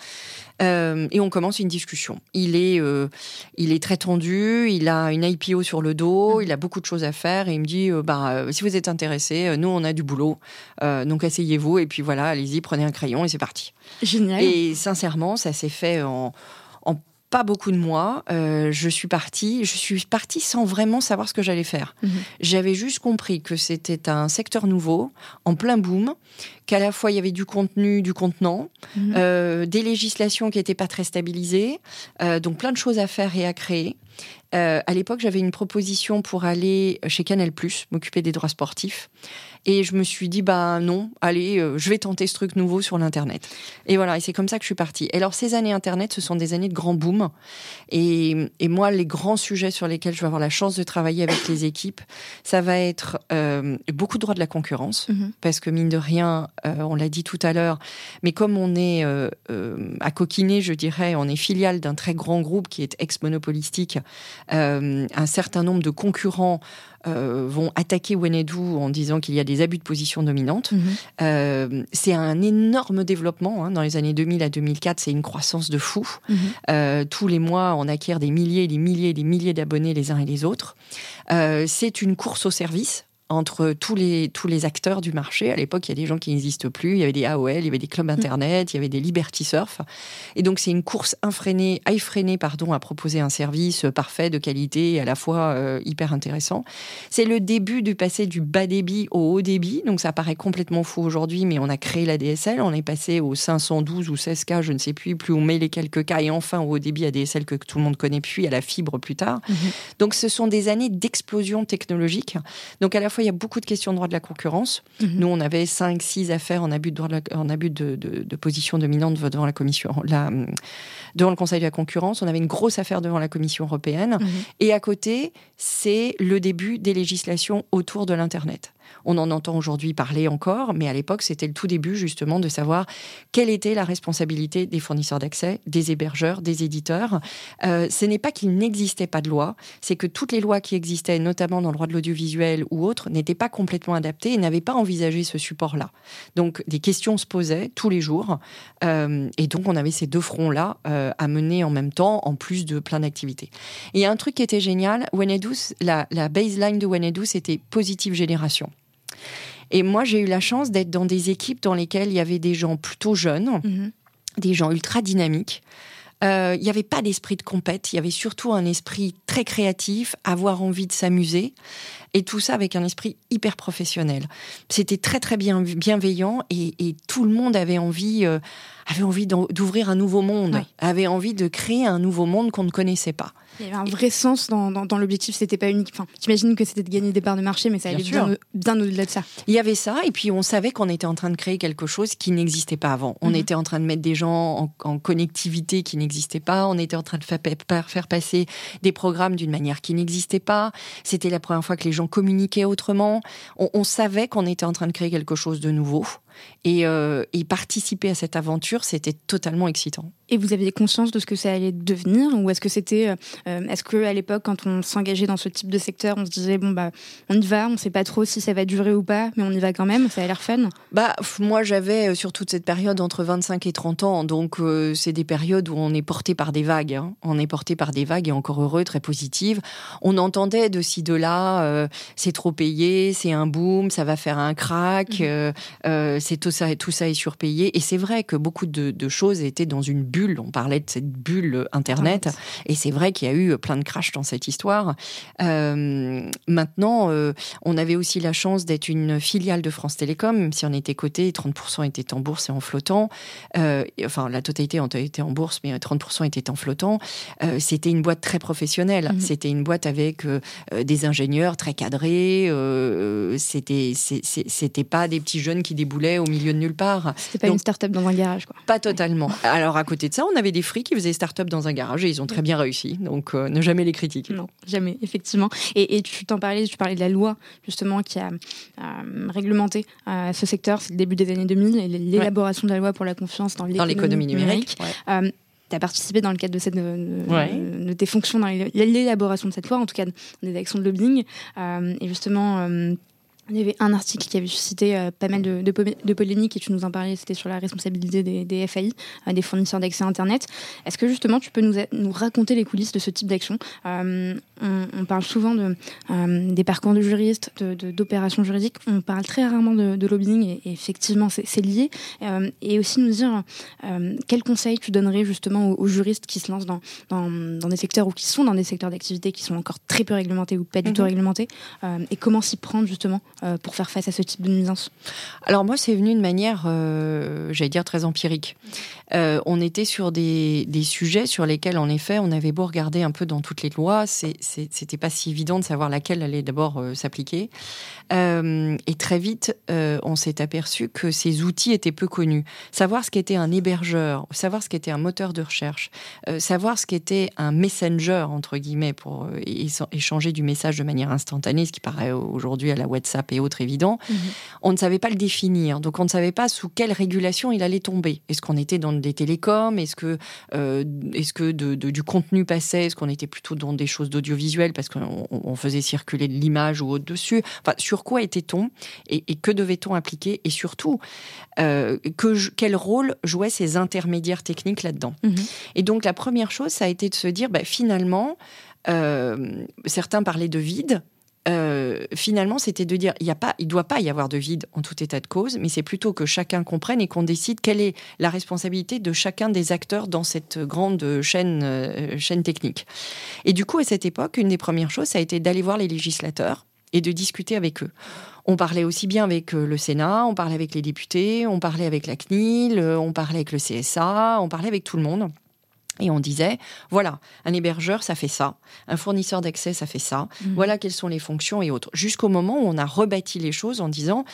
Euh, et on commence une discussion. Il est, euh, il est très tendu, il a une IPO sur le dos, il a beaucoup de choses à faire et il me dit euh, bah, si vous êtes intéressé, nous on a du boulot, donc asseyez-vous et puis voilà, allez-y, prenez un crayon et c'est parti. Génial. Et sincèrement, ça s'est fait en, pas beaucoup de mois, je suis partie. Je suis partie sans vraiment savoir ce que j'allais faire. Mhm. J'avais juste compris que c'était un secteur nouveau, en plein boom, qu'à la fois il y avait du contenu, du contenant, mhm. euh, des législations qui n'étaient pas très stabilisées, euh, donc plein de choses à faire et à créer. Euh, à l'époque, j'avais une proposition pour aller chez Canal+, m'occuper des droits sportifs. Et je me suis dit, bah non, allez, euh, je vais tenter ce truc nouveau sur l'Internet. Et voilà, et c'est comme ça que je suis partie. Et alors, ces années Internet, ce sont des années de grand boom. Et, et, moi, les grands sujets sur lesquels je vais avoir la chance de travailler avec les équipes, ça va être euh, beaucoup de droits de la concurrence. Mhm. Parce que, mine de rien, euh, on l'a dit tout à l'heure, mais comme on est à coquiner, je dirais, on est filiale d'un très grand groupe qui est ex-monopolistique, un certain nombre de concurrents euh, vont attaquer Wenedou en disant qu'il y a des abus de position dominante. Mhm. Euh, c'est un énorme développement. Hein. Dans les années 2000 à 2004, c'est une croissance de fou. Mhm. Euh, tous les mois, on acquiert des milliers, des milliers, des milliers d'abonnés les uns et les autres. c'est une course au service entre tous les, tous les acteurs du marché. À l'époque, il y a des gens qui n'existent plus. Il y avait des AOL, il y avait des clubs Internet, il y avait des Liberty Surf. Et donc, c'est une course infrénée, effrénée, pardon, à proposer un service parfait, de qualité et à la fois euh, hyper intéressant. C'est le début du passé du bas débit au haut débit. Donc, ça paraît complètement fou aujourd'hui, mais on a créé la DSL. On est passé au 512 ou 16K, je ne sais plus. Plus on met les quelques cas et enfin au haut débit à DSL que tout le monde connaît, puis à la fibre plus tard. Mhm. Donc, ce sont des années d'explosion technologique. Donc, à la fois, il y a beaucoup de questions de droit de la concurrence. Mhm. Nous, on avait 5, 6 affaires en abus de, droit de, en abus de, de, position dominante devant la commission, la, devant le Conseil de la concurrence. On avait une grosse affaire devant la Commission européenne. Mhm. Et à côté, c'est le début des législations autour de l'Internet. On en entend aujourd'hui parler encore, mais à l'époque, c'était le tout début justement de savoir quelle était la responsabilité des fournisseurs d'accès, des hébergeurs, des éditeurs. Euh, ce n'est pas qu'il n'existait pas de loi, c'est que toutes les lois qui existaient, notamment dans le droit de l'audiovisuel ou autres, n'étaient pas complètement adaptées et n'avaient pas envisagé ce support-là. Donc des questions se posaient tous les jours, euh, et donc on avait ces deux fronts-là euh, à mener en même temps, en plus de plein d'activités. Et un truc qui était génial, la, la baseline de Wenedou, c'était positive génération. Et moi, j'ai eu la chance d'être dans des équipes dans lesquelles il y avait des gens plutôt jeunes, mhm. des gens ultra dynamiques. Euh, il n'y avait pas d'esprit de compète, il y avait surtout un esprit très créatif, avoir envie de s'amuser, et tout ça avec un esprit hyper professionnel. C'était très très bien, bienveillant et, tout le monde avait envie, euh, avait envie d'ouvrir un nouveau monde, avait envie de créer un nouveau monde qu'on ne connaissait pas. Il y avait un vrai sens dans, dans, l'objectif. C'était pas unique. Enfin, j'imagine que c'était de gagner des parts de marché, mais ça allait bien, bien, au-delà de ça. Il y avait ça, et puis on savait qu'on était en train de créer quelque chose qui n'existait pas avant. On mhm. était en train de mettre des gens en, connectivité qui n'existait pas. On était en train de faire, faire passer des programmes d'une manière qui n'existait pas. C'était la première fois que les gens communiquaient autrement. On, on savait qu'on était en train de créer quelque chose de nouveau. Euh, et, participer à cette aventure, c'était totalement excitant. Et vous aviez conscience de ce que ça allait devenir Ou est-ce que c'était. Euh, euh, est-ce qu'à l'époque, quand on s'engageait dans ce type de secteur, on se disait, bon, bah, on y va, on ne sait pas trop si ça va durer ou pas, mais on y va quand même, ça a l'air fun Bah, moi, j'avais sur toute cette période entre 25 et 30 ans, donc c'est des périodes où on est porté par des vagues. Hein. On est porté par des vagues et encore heureux, très positives. On entendait de ci, de là, c'est trop payé, c'est un boom, ça va faire un crack, mmh c'est tout ça, tout ça est surpayé. Et c'est vrai que beaucoup de, choses étaient dans une bulle. On parlait de cette bulle Internet. Et c'est vrai qu'il y a eu plein de crashs dans cette histoire. Euh, maintenant, euh, on avait aussi la chance d'être une filiale de France Télécom, même si on était coté, 30% étaient en bourse et en flottant. Euh, enfin, la totalité était en bourse, mais 30% étaient en flottant. C'était une boîte très professionnelle. Mhm. C'était une boîte avec des ingénieurs très cadrés. C'était, c'était pas des petits jeunes qui déboulaient au milieu de nulle part. C'était pas une start-up dans un garage, quoi. Pas totalement. Alors, à côté de ça, on avait des frics qui faisaient start-up dans un garage et ils ont très bien réussi. Donc, euh, ne jamais les critiquer. Non, jamais, effectivement. Et, tu t'en parlais, tu parlais de la loi, justement, qui a réglementé euh, ce secteur. C'est le début des années 2000 et l'élaboration de la loi pour la confiance dans l'économie numérique. Euh, tu as participé dans le cadre de, cette, de, tes fonctions dans l'élaboration de cette loi, en tout cas des actions de lobbying. et justement, il y avait un article qui avait suscité euh, pas mal de, de, polémiques et tu nous en parlais, c'était sur la responsabilité des, des FAI, euh, des fournisseurs d'accès Internet. Est-ce que justement tu peux nous, nous, raconter les coulisses de ce type d'action? Euh, on, parle souvent de, des parcours de juristes, d'opérations juridiques, on parle très rarement de, lobbying et, effectivement c'est lié. et aussi nous dire quels conseils tu donnerais justement aux, juristes qui se lancent dans, dans, dans, des secteurs ou qui sont dans des secteurs d'activité qui sont encore très peu réglementés ou pas du tout mhm. réglementés et comment s'y prendre justement pour faire face à ce type de nuisance Alors moi, c'est venu de manière, euh, j'allais dire, très empirique. Euh, on était sur des, des, sujets sur lesquels, en effet, on avait beau regarder un peu dans toutes les lois, c'était pas si évident de savoir laquelle allait d'abord s'appliquer. et très vite, on s'est aperçu que ces outils étaient peu connus. Savoir ce qu'était un hébergeur, savoir ce qu'était un moteur de recherche, savoir ce qu'était un messenger, entre guillemets, pour échanger du message de manière instantanée, ce qui paraît aujourd'hui à la WhatsApp et autres évidents, mhm. on ne savait pas le définir. Donc on ne savait pas sous quelle régulation il allait tomber. Est-ce qu'on était dans des télécoms? Est-ce que, euh, est-ce que du contenu passait? Est-ce qu'on était plutôt dans des choses d'audiovisuel parce qu'on faisait circuler de l'image ou au-dessus Enfin, sur quoi était-on? Et, que devait-on appliquer? Et surtout, euh, que, quel rôle jouaient ces intermédiaires techniques là-dedans? Mhm. Et donc la première chose, ça a été de se dire, bah, finalement, euh, certains parlaient de vide, euh, finalement, c'était de dire il ne doit pas y avoir de vide en tout état de cause, mais c'est plutôt que chacun comprenne et qu'on décide quelle est la responsabilité de chacun des acteurs dans cette grande chaîne, euh, chaîne technique. Et du coup, à cette époque, une des premières choses, ça a été d'aller voir les législateurs et de discuter avec eux. On parlait aussi bien avec euh, le Sénat, on parlait avec les députés, on parlait avec la CNIL, on parlait avec le CSA, on parlait avec tout le monde. Et on disait, voilà, un hébergeur, ça fait ça, un fournisseur d'accès, ça fait ça, mhm. voilà quelles sont les fonctions et autres. Jusqu'au moment où on a rebâti les choses en disant,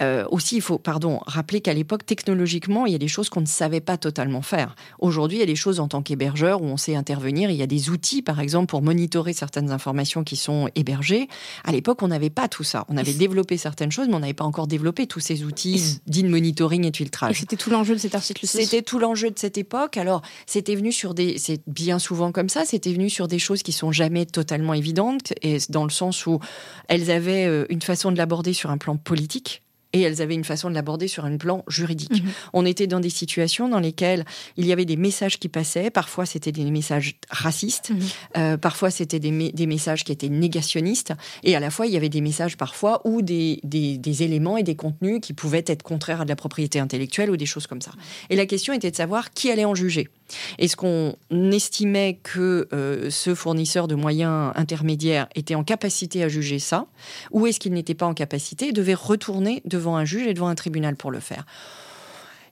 euh, aussi, il faut, pardon, rappeler qu'à l'époque, technologiquement, il y a des choses qu'on ne savait pas totalement faire. Aujourd'hui, il y a des choses en tant qu'hébergeur où on sait intervenir. Il y a des outils, par exemple, pour monitorer certaines informations qui sont hébergées. À l'époque, on n'avait pas tout ça. On avait développé certaines choses, mais on n'avait pas encore développé tous ces outils dits de monitoring et de filtrage. C'était tout l'enjeu de cet article C'était tout l'enjeu de cette époque. Alors, c'était venu sur des, c'est bien souvent comme ça, c'était venu sur des choses qui sont jamais totalement évidentes, et dans le sens où elles avaient euh, une façon de l'aborder sur un plan politique et elles avaient une façon de l'aborder sur un plan juridique. Mhm. On était dans des situations dans lesquelles il y avait des messages qui passaient, parfois c'était des messages racistes, mhm. euh, parfois c'était des, des, messages qui étaient négationnistes, et à la fois il y avait des messages parfois ou des, des, des, éléments et des contenus qui pouvaient être contraires à de la propriété intellectuelle ou des choses comme ça. Et la question était de savoir qui allait en juger. Est-ce qu'on estimait que euh, ce fournisseur de moyens intermédiaires était en capacité à juger ça, ou est-ce qu'il n'était pas en capacité et devait retourner devant un juge et devant un tribunal pour le faire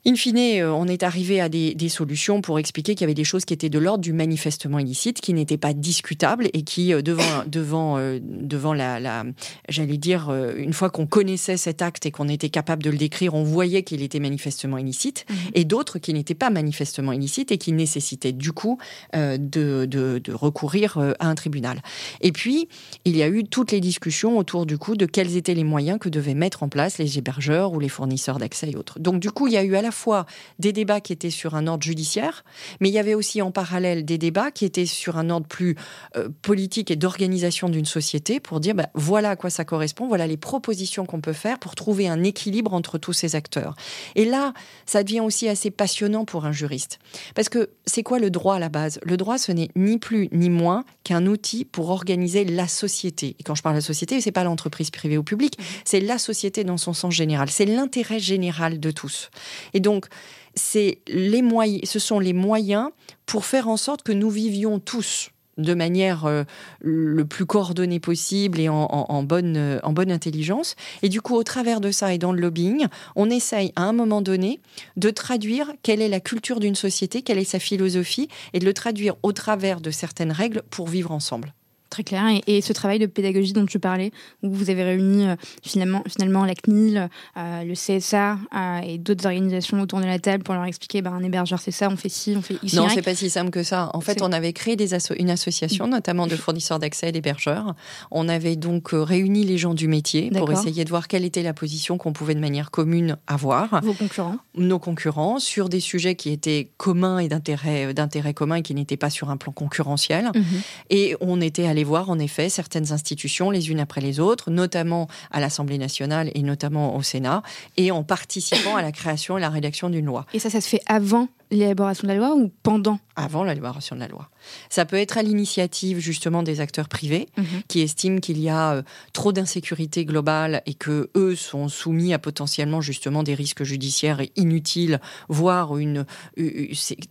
In fine, euh, on est arrivé à des, solutions pour expliquer qu'il y avait des choses qui étaient de l'ordre du manifestement illicite, qui n'étaient pas discutables et qui, euh, devant, devant, euh, devant la, j'allais dire, une fois qu'on connaissait cet acte et qu'on était capable de le décrire, on voyait qu'il était manifestement illicite, mhm. et d'autres qui n'étaient pas manifestement illicites et qui nécessitaient du coup de, de, recourir à un tribunal. Et puis, il y a eu toutes les discussions autour du coup de quels étaient les moyens que devaient mettre en place les hébergeurs ou les fournisseurs d'accès et autres. Donc du coup, il y a eu à la fois des débats qui étaient sur un ordre judiciaire, mais il y avait aussi en parallèle des débats qui étaient sur un ordre plus euh, politique et d'organisation d'une société pour dire bah, voilà à quoi ça correspond, voilà les propositions qu'on peut faire pour trouver un équilibre entre tous ces acteurs. Et là, ça devient aussi assez passionnant pour un juriste. Parce que c'est quoi le droit à la base? Le droit, ce n'est ni plus ni moins qu'un outil pour organiser la société. Et quand je parle de la société, c'est pas l'entreprise privée ou publique, c'est la société dans son sens général. C'est l'intérêt général de tous. Et donc, c'est les ce sont les moyens pour faire en sorte que nous vivions tous de manière euh, le plus coordonnée possible et en, bonne, euh, en bonne intelligence. Et du coup, au travers de ça et dans le lobbying, on essaye à un moment donné de traduire quelle est la culture d'une société, quelle est sa philosophie, et de le traduire au travers de certaines règles pour vivre ensemble. Très clair. Et, ce travail de pédagogie dont tu parlais, où vous avez réuni euh, finalement, finalement la CNIL, euh, le CSA euh, et d'autres organisations autour de la table pour leur expliquer ben, un hébergeur, c'est ça, on fait ci, on fait ici. Non, c'est pas si simple que ça. En fait, on avait créé des une association, mm. notamment de fournisseurs d'accès et d'hébergeurs. On avait donc réuni les gens du métier pour essayer de voir quelle était la position qu'on pouvait de manière commune avoir. Vos concurrents Nos concurrents, sur des sujets qui étaient communs et d'intérêt commun et qui n'étaient pas sur un plan concurrentiel. Mm-hmm. Et on était allé voir en effet certaines institutions les unes après les autres, notamment à l'Assemblée nationale et notamment au Sénat, et en participant à la création et la rédaction d'une loi. Et ça, ça se fait avant l'élaboration de la loi ou pendant Avant l'élaboration de la loi. Ça peut être à l'initiative justement des acteurs privés mhm. qui estiment qu'il y a euh, trop d'insécurité globale et que eux sont soumis à potentiellement justement des risques judiciaires et inutiles, voire une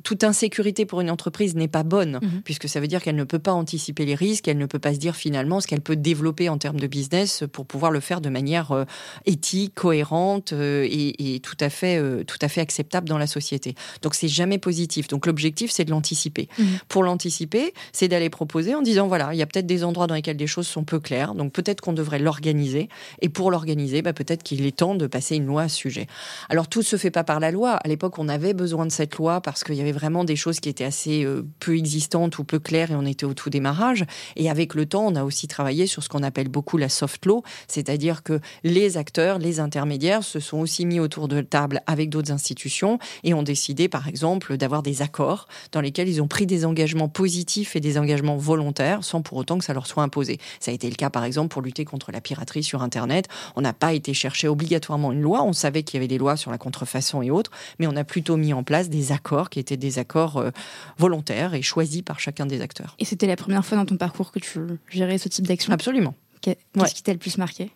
toute insécurité pour une entreprise n'est pas bonne mhm. puisque ça veut dire qu'elle ne peut pas anticiper les risques, elle ne peut pas se dire finalement ce qu'elle peut développer en termes de business pour pouvoir le faire de manière euh, éthique, cohérente euh, et, tout à fait tout à fait acceptable dans la société. Donc c'est jamais positif. Donc l'objectif c'est de l'anticiper. Mhm. Pour l'anticiper c'est d'aller proposer en disant voilà, il y a peut-être des endroits dans lesquels des choses sont peu claires, donc peut-être qu'on devrait l'organiser. Et pour l'organiser, bah, peut-être qu'il est temps de passer une loi à ce sujet. Alors tout ne se fait pas par la loi. À l'époque, on avait besoin de cette loi parce qu'il y avait vraiment des choses qui étaient assez euh, peu existantes ou peu claires et on était au tout démarrage. Et avec le temps, on a aussi travaillé sur ce qu'on appelle beaucoup la soft law, c'est-à-dire que les acteurs, les intermédiaires se sont aussi mis autour de table avec d'autres institutions et ont décidé, par exemple, d'avoir des accords dans lesquels ils ont pris des engagements positifs et des engagements volontaires sans pour autant que ça leur soit imposé. Ça a été le cas par exemple pour lutter contre la piraterie sur Internet. On n'a pas été chercher obligatoirement une loi, on savait qu'il y avait des lois sur la contrefaçon et autres, mais on a plutôt mis en place des accords qui étaient des accords euh, volontaires et choisis par chacun des acteurs. Et c'était la première fois dans ton parcours que tu gérais ce type d'action? Absolument. Qu'est-ce qui t'a le plus marqué?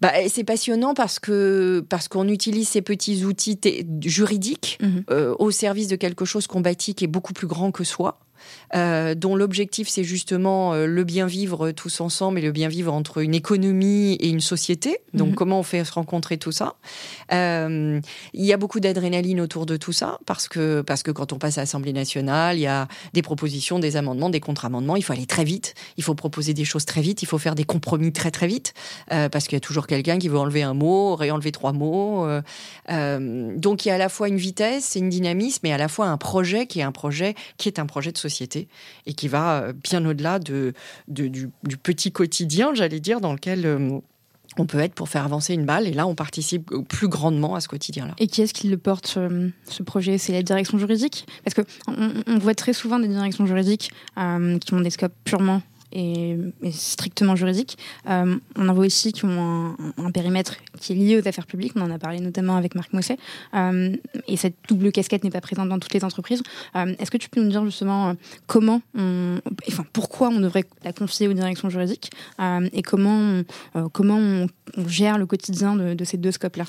Bah, c'est passionnant parce que parce qu'on utilise ces petits outils juridiques mhm. euh, au service de quelque chose qu'on bâtit qui est beaucoup plus grand que soi. Euh, dont l'objectif c'est justement euh, le bien vivre tous ensemble et le bien vivre entre une économie et une société. Donc mhm. comment on fait se rencontrer tout ça? Euh, Il y a beaucoup d'adrénaline autour de tout ça parce que parce que quand on passe à l'Assemblée nationale, il y a des propositions, des amendements, des contre-amendements. Il faut aller très vite. Il faut proposer des choses très vite. Il faut faire des compromis très très vite parce qu'il y a toujours quelqu'un qui veut enlever un mot, réenlever trois mots. donc il y a à la fois une vitesse, une dynamisme, et à la fois un projet qui est un projet qui est un projet de société et qui va euh, bien au-delà de, du, petit quotidien, j'allais dire, dans lequel euh, on peut être pour faire avancer une balle. Et là, on participe plus grandement à ce quotidien-là. Et qui est-ce qui le porte, ce, projet? C'est la direction juridique? Parce qu'on on voit très souvent des directions juridiques euh, qui ont des scopes purement et, strictement juridique. Euh, on en voit aussi qui ont un, périmètre qui est lié aux affaires publiques. On en a parlé notamment avec Marc Mousset. Euh, et cette double casquette n'est pas présente dans toutes les entreprises. Euh, est-ce que tu peux nous dire justement comment, enfin pourquoi on devrait la confier aux directions juridiques et comment on, comment on, gère le quotidien de ces deux scopes-là?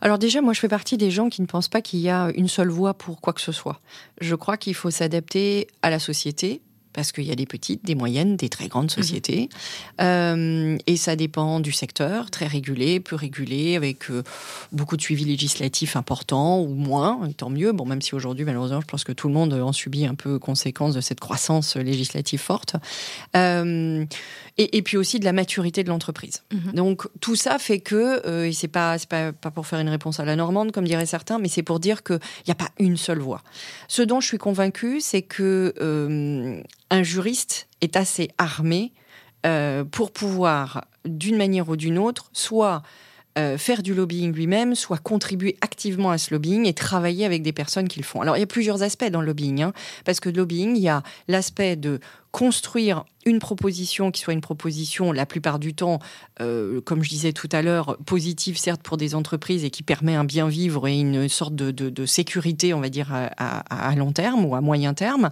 Alors déjà, moi, je fais partie des gens qui ne pensent pas qu'il y a une seule voie pour quoi que ce soit. Je crois qu'il faut s'adapter à la société, parce qu'il y a des petites, des moyennes, des très grandes mhm. sociétés. Euh, et ça dépend du secteur, très régulé, peu régulé, avec euh, beaucoup de suivi législatif important ou moins, et tant mieux. Bon, même si aujourd'hui, malheureusement, je pense que tout le monde en subit un peu conséquence de cette croissance législative forte. Euh, et, puis aussi de la maturité de l'entreprise. Mhm. Donc tout ça fait que, et c'est pas, pas, pas pour faire une réponse à la normande, comme diraient certains, mais c'est pour dire qu'il n'y a pas une seule voie. Ce dont je suis convaincue, c'est que un juriste est assez armé euh, pour pouvoir, d'une manière ou d'une autre, soit euh, faire du lobbying lui-même, soit contribuer activement à ce lobbying et travailler avec des personnes qui le font. Alors il y a plusieurs aspects dans le lobbying, hein, parce que le lobbying, il y a l'aspect de construire une proposition qui soit une proposition, la plupart du temps, euh, comme je disais tout à l'heure, positive certes pour des entreprises et qui permet un bien vivre et une sorte de, sécurité, on va dire, à, long terme ou à moyen terme.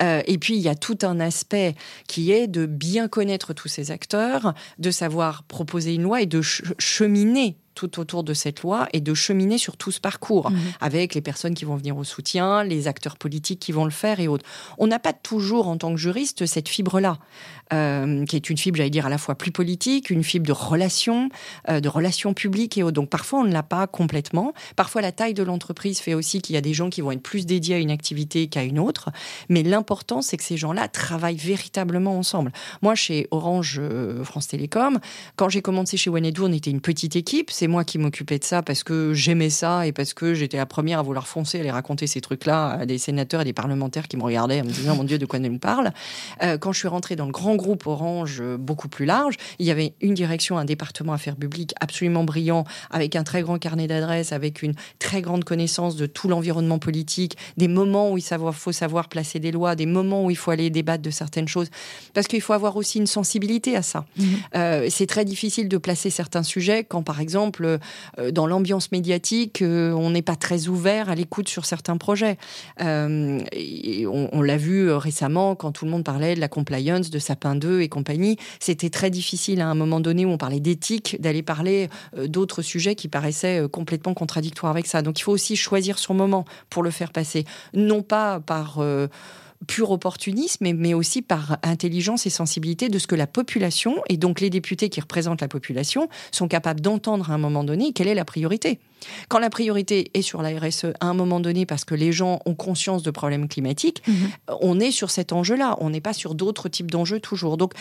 Euh, et puis, il y a tout un aspect qui est de bien connaître tous ces acteurs, de savoir proposer une loi et de cheminer tout autour de cette loi et de cheminer sur tout ce parcours mhm. avec les personnes qui vont venir au soutien, les acteurs politiques qui vont le faire et autres. On n'a pas toujours, en tant que juriste, cette fibre-là, euh, qui est une fibre, j'allais dire, à la fois plus politique, une fibre de relations, euh, de relations publiques et autres. Donc parfois, on ne l'a pas complètement. Parfois, la taille de l'entreprise fait aussi qu'il y a des gens qui vont être plus dédiés à une activité qu'à une autre. Mais l'important, c'est que ces gens-là travaillent véritablement ensemble. Moi, chez Orange euh, France Télécom, quand j'ai commencé chez Wanedou, on était une petite équipe. C'est moi qui m'occupais de ça parce que j'aimais ça et parce que j'étais la première à vouloir foncer, à aller raconter ces trucs-là à des sénateurs et des parlementaires qui me regardaient en me disant, mon Dieu, de quoi me parle. quand je suis rentrée dans le grand groupe Orange euh, beaucoup plus large. Il y avait une direction, un département affaires publiques absolument brillant, avec un très grand carnet d'adresses, avec une très grande connaissance de tout l'environnement politique, des moments où il faut savoir placer des lois, des moments où il faut aller débattre de certaines choses, parce qu'il faut avoir aussi une sensibilité à ça. Mmh. Euh, c'est très difficile de placer certains sujets quand, par exemple, euh, dans l'ambiance médiatique, on n'est pas très ouvert à l'écoute sur certains projets. Et on, l'a vu récemment quand tout le monde parlait de la compliance de Sapin 2 et compagnie, c'était très difficile à un moment donné où on parlait d'éthique, d'aller parler euh, d'autres sujets qui paraissaient euh, complètement contradictoires avec ça. Donc il faut aussi choisir son moment pour le faire passer, non pas par... Euh, pur opportunisme, mais, aussi par intelligence et sensibilité de ce que la population, et donc les députés qui représentent la population, sont capables d'entendre à un moment donné quelle est la priorité. Quand la priorité est sur la RSE à un moment donné parce que les gens ont conscience de problèmes climatiques, mhm. on est sur cet enjeu-là. On n'est pas sur d'autres types d'enjeux toujours. Donc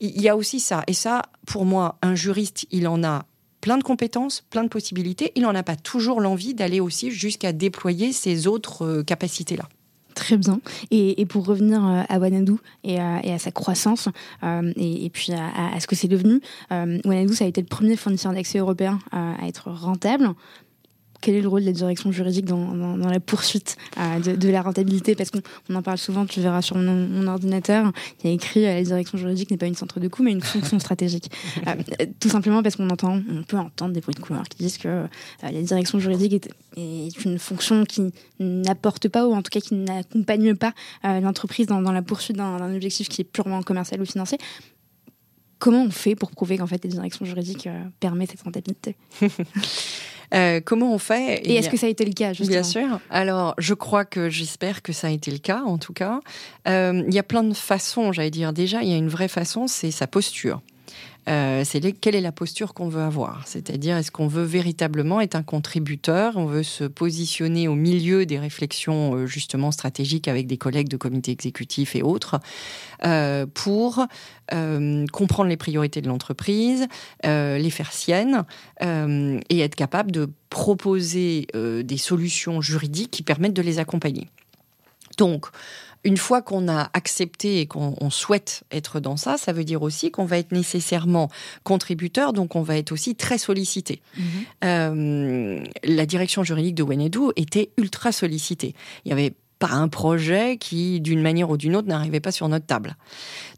il y a aussi ça. Et ça, pour moi, un juriste, il en a plein de compétences, plein de possibilités. Il n'en a pas toujours l'envie d'aller aussi jusqu'à déployer ces autres euh, capacités-là. Très bien. Et, pour revenir euh, à Wanadoo et à, sa croissance, euh, et, puis à, ce que c'est devenu, euh, Wanadoo, ça a été le premier fournisseur d'accès européen à être rentable quel est le rôle de la direction juridique dans, la poursuite euh, de, la rentabilité? Parce qu'on en parle souvent, tu verras sur mon, ordinateur, il y a écrit euh, la direction juridique n'est pas une centre de coût, mais une fonction stratégique. Euh, tout simplement parce qu'on entend, on peut entendre des bruits de couloir qui disent que la direction juridique est, est, une fonction qui n'apporte pas, ou en tout cas qui n'accompagne pas l'entreprise dans, dans, la poursuite d'un objectif qui est purement commercial ou financier. Comment on fait pour prouver qu'en fait la direction juridique permet cette rentabilité? comment on fait Et est-ce que ça a été le cas justement Bien sûr. Alors, je crois que j'espère que ça a été le cas, en tout cas. il y a plein de façons, j'allais dire. Déjà, il y a une vraie façon, c'est sa posture. Euh, c'est quelle est la posture qu'on veut avoir? C'est-à-dire, est-ce qu'on veut véritablement être un contributeur? On veut se positionner au milieu des réflexions euh, justement stratégiques avec des collègues de comité exécutif et autres euh, pour comprendre les priorités de l'entreprise, les faire siennes et être capable de proposer des solutions juridiques qui permettent de les accompagner. Donc, une fois qu'on a accepté et qu'on souhaite être dans ça, ça veut dire aussi qu'on va être nécessairement contributeur, donc on va être aussi très sollicité. Mhm. Euh, la direction juridique de Wenedou était ultra sollicitée. Il y avait par un projet qui, d'une manière ou d'une autre, n'arrivait pas sur notre table.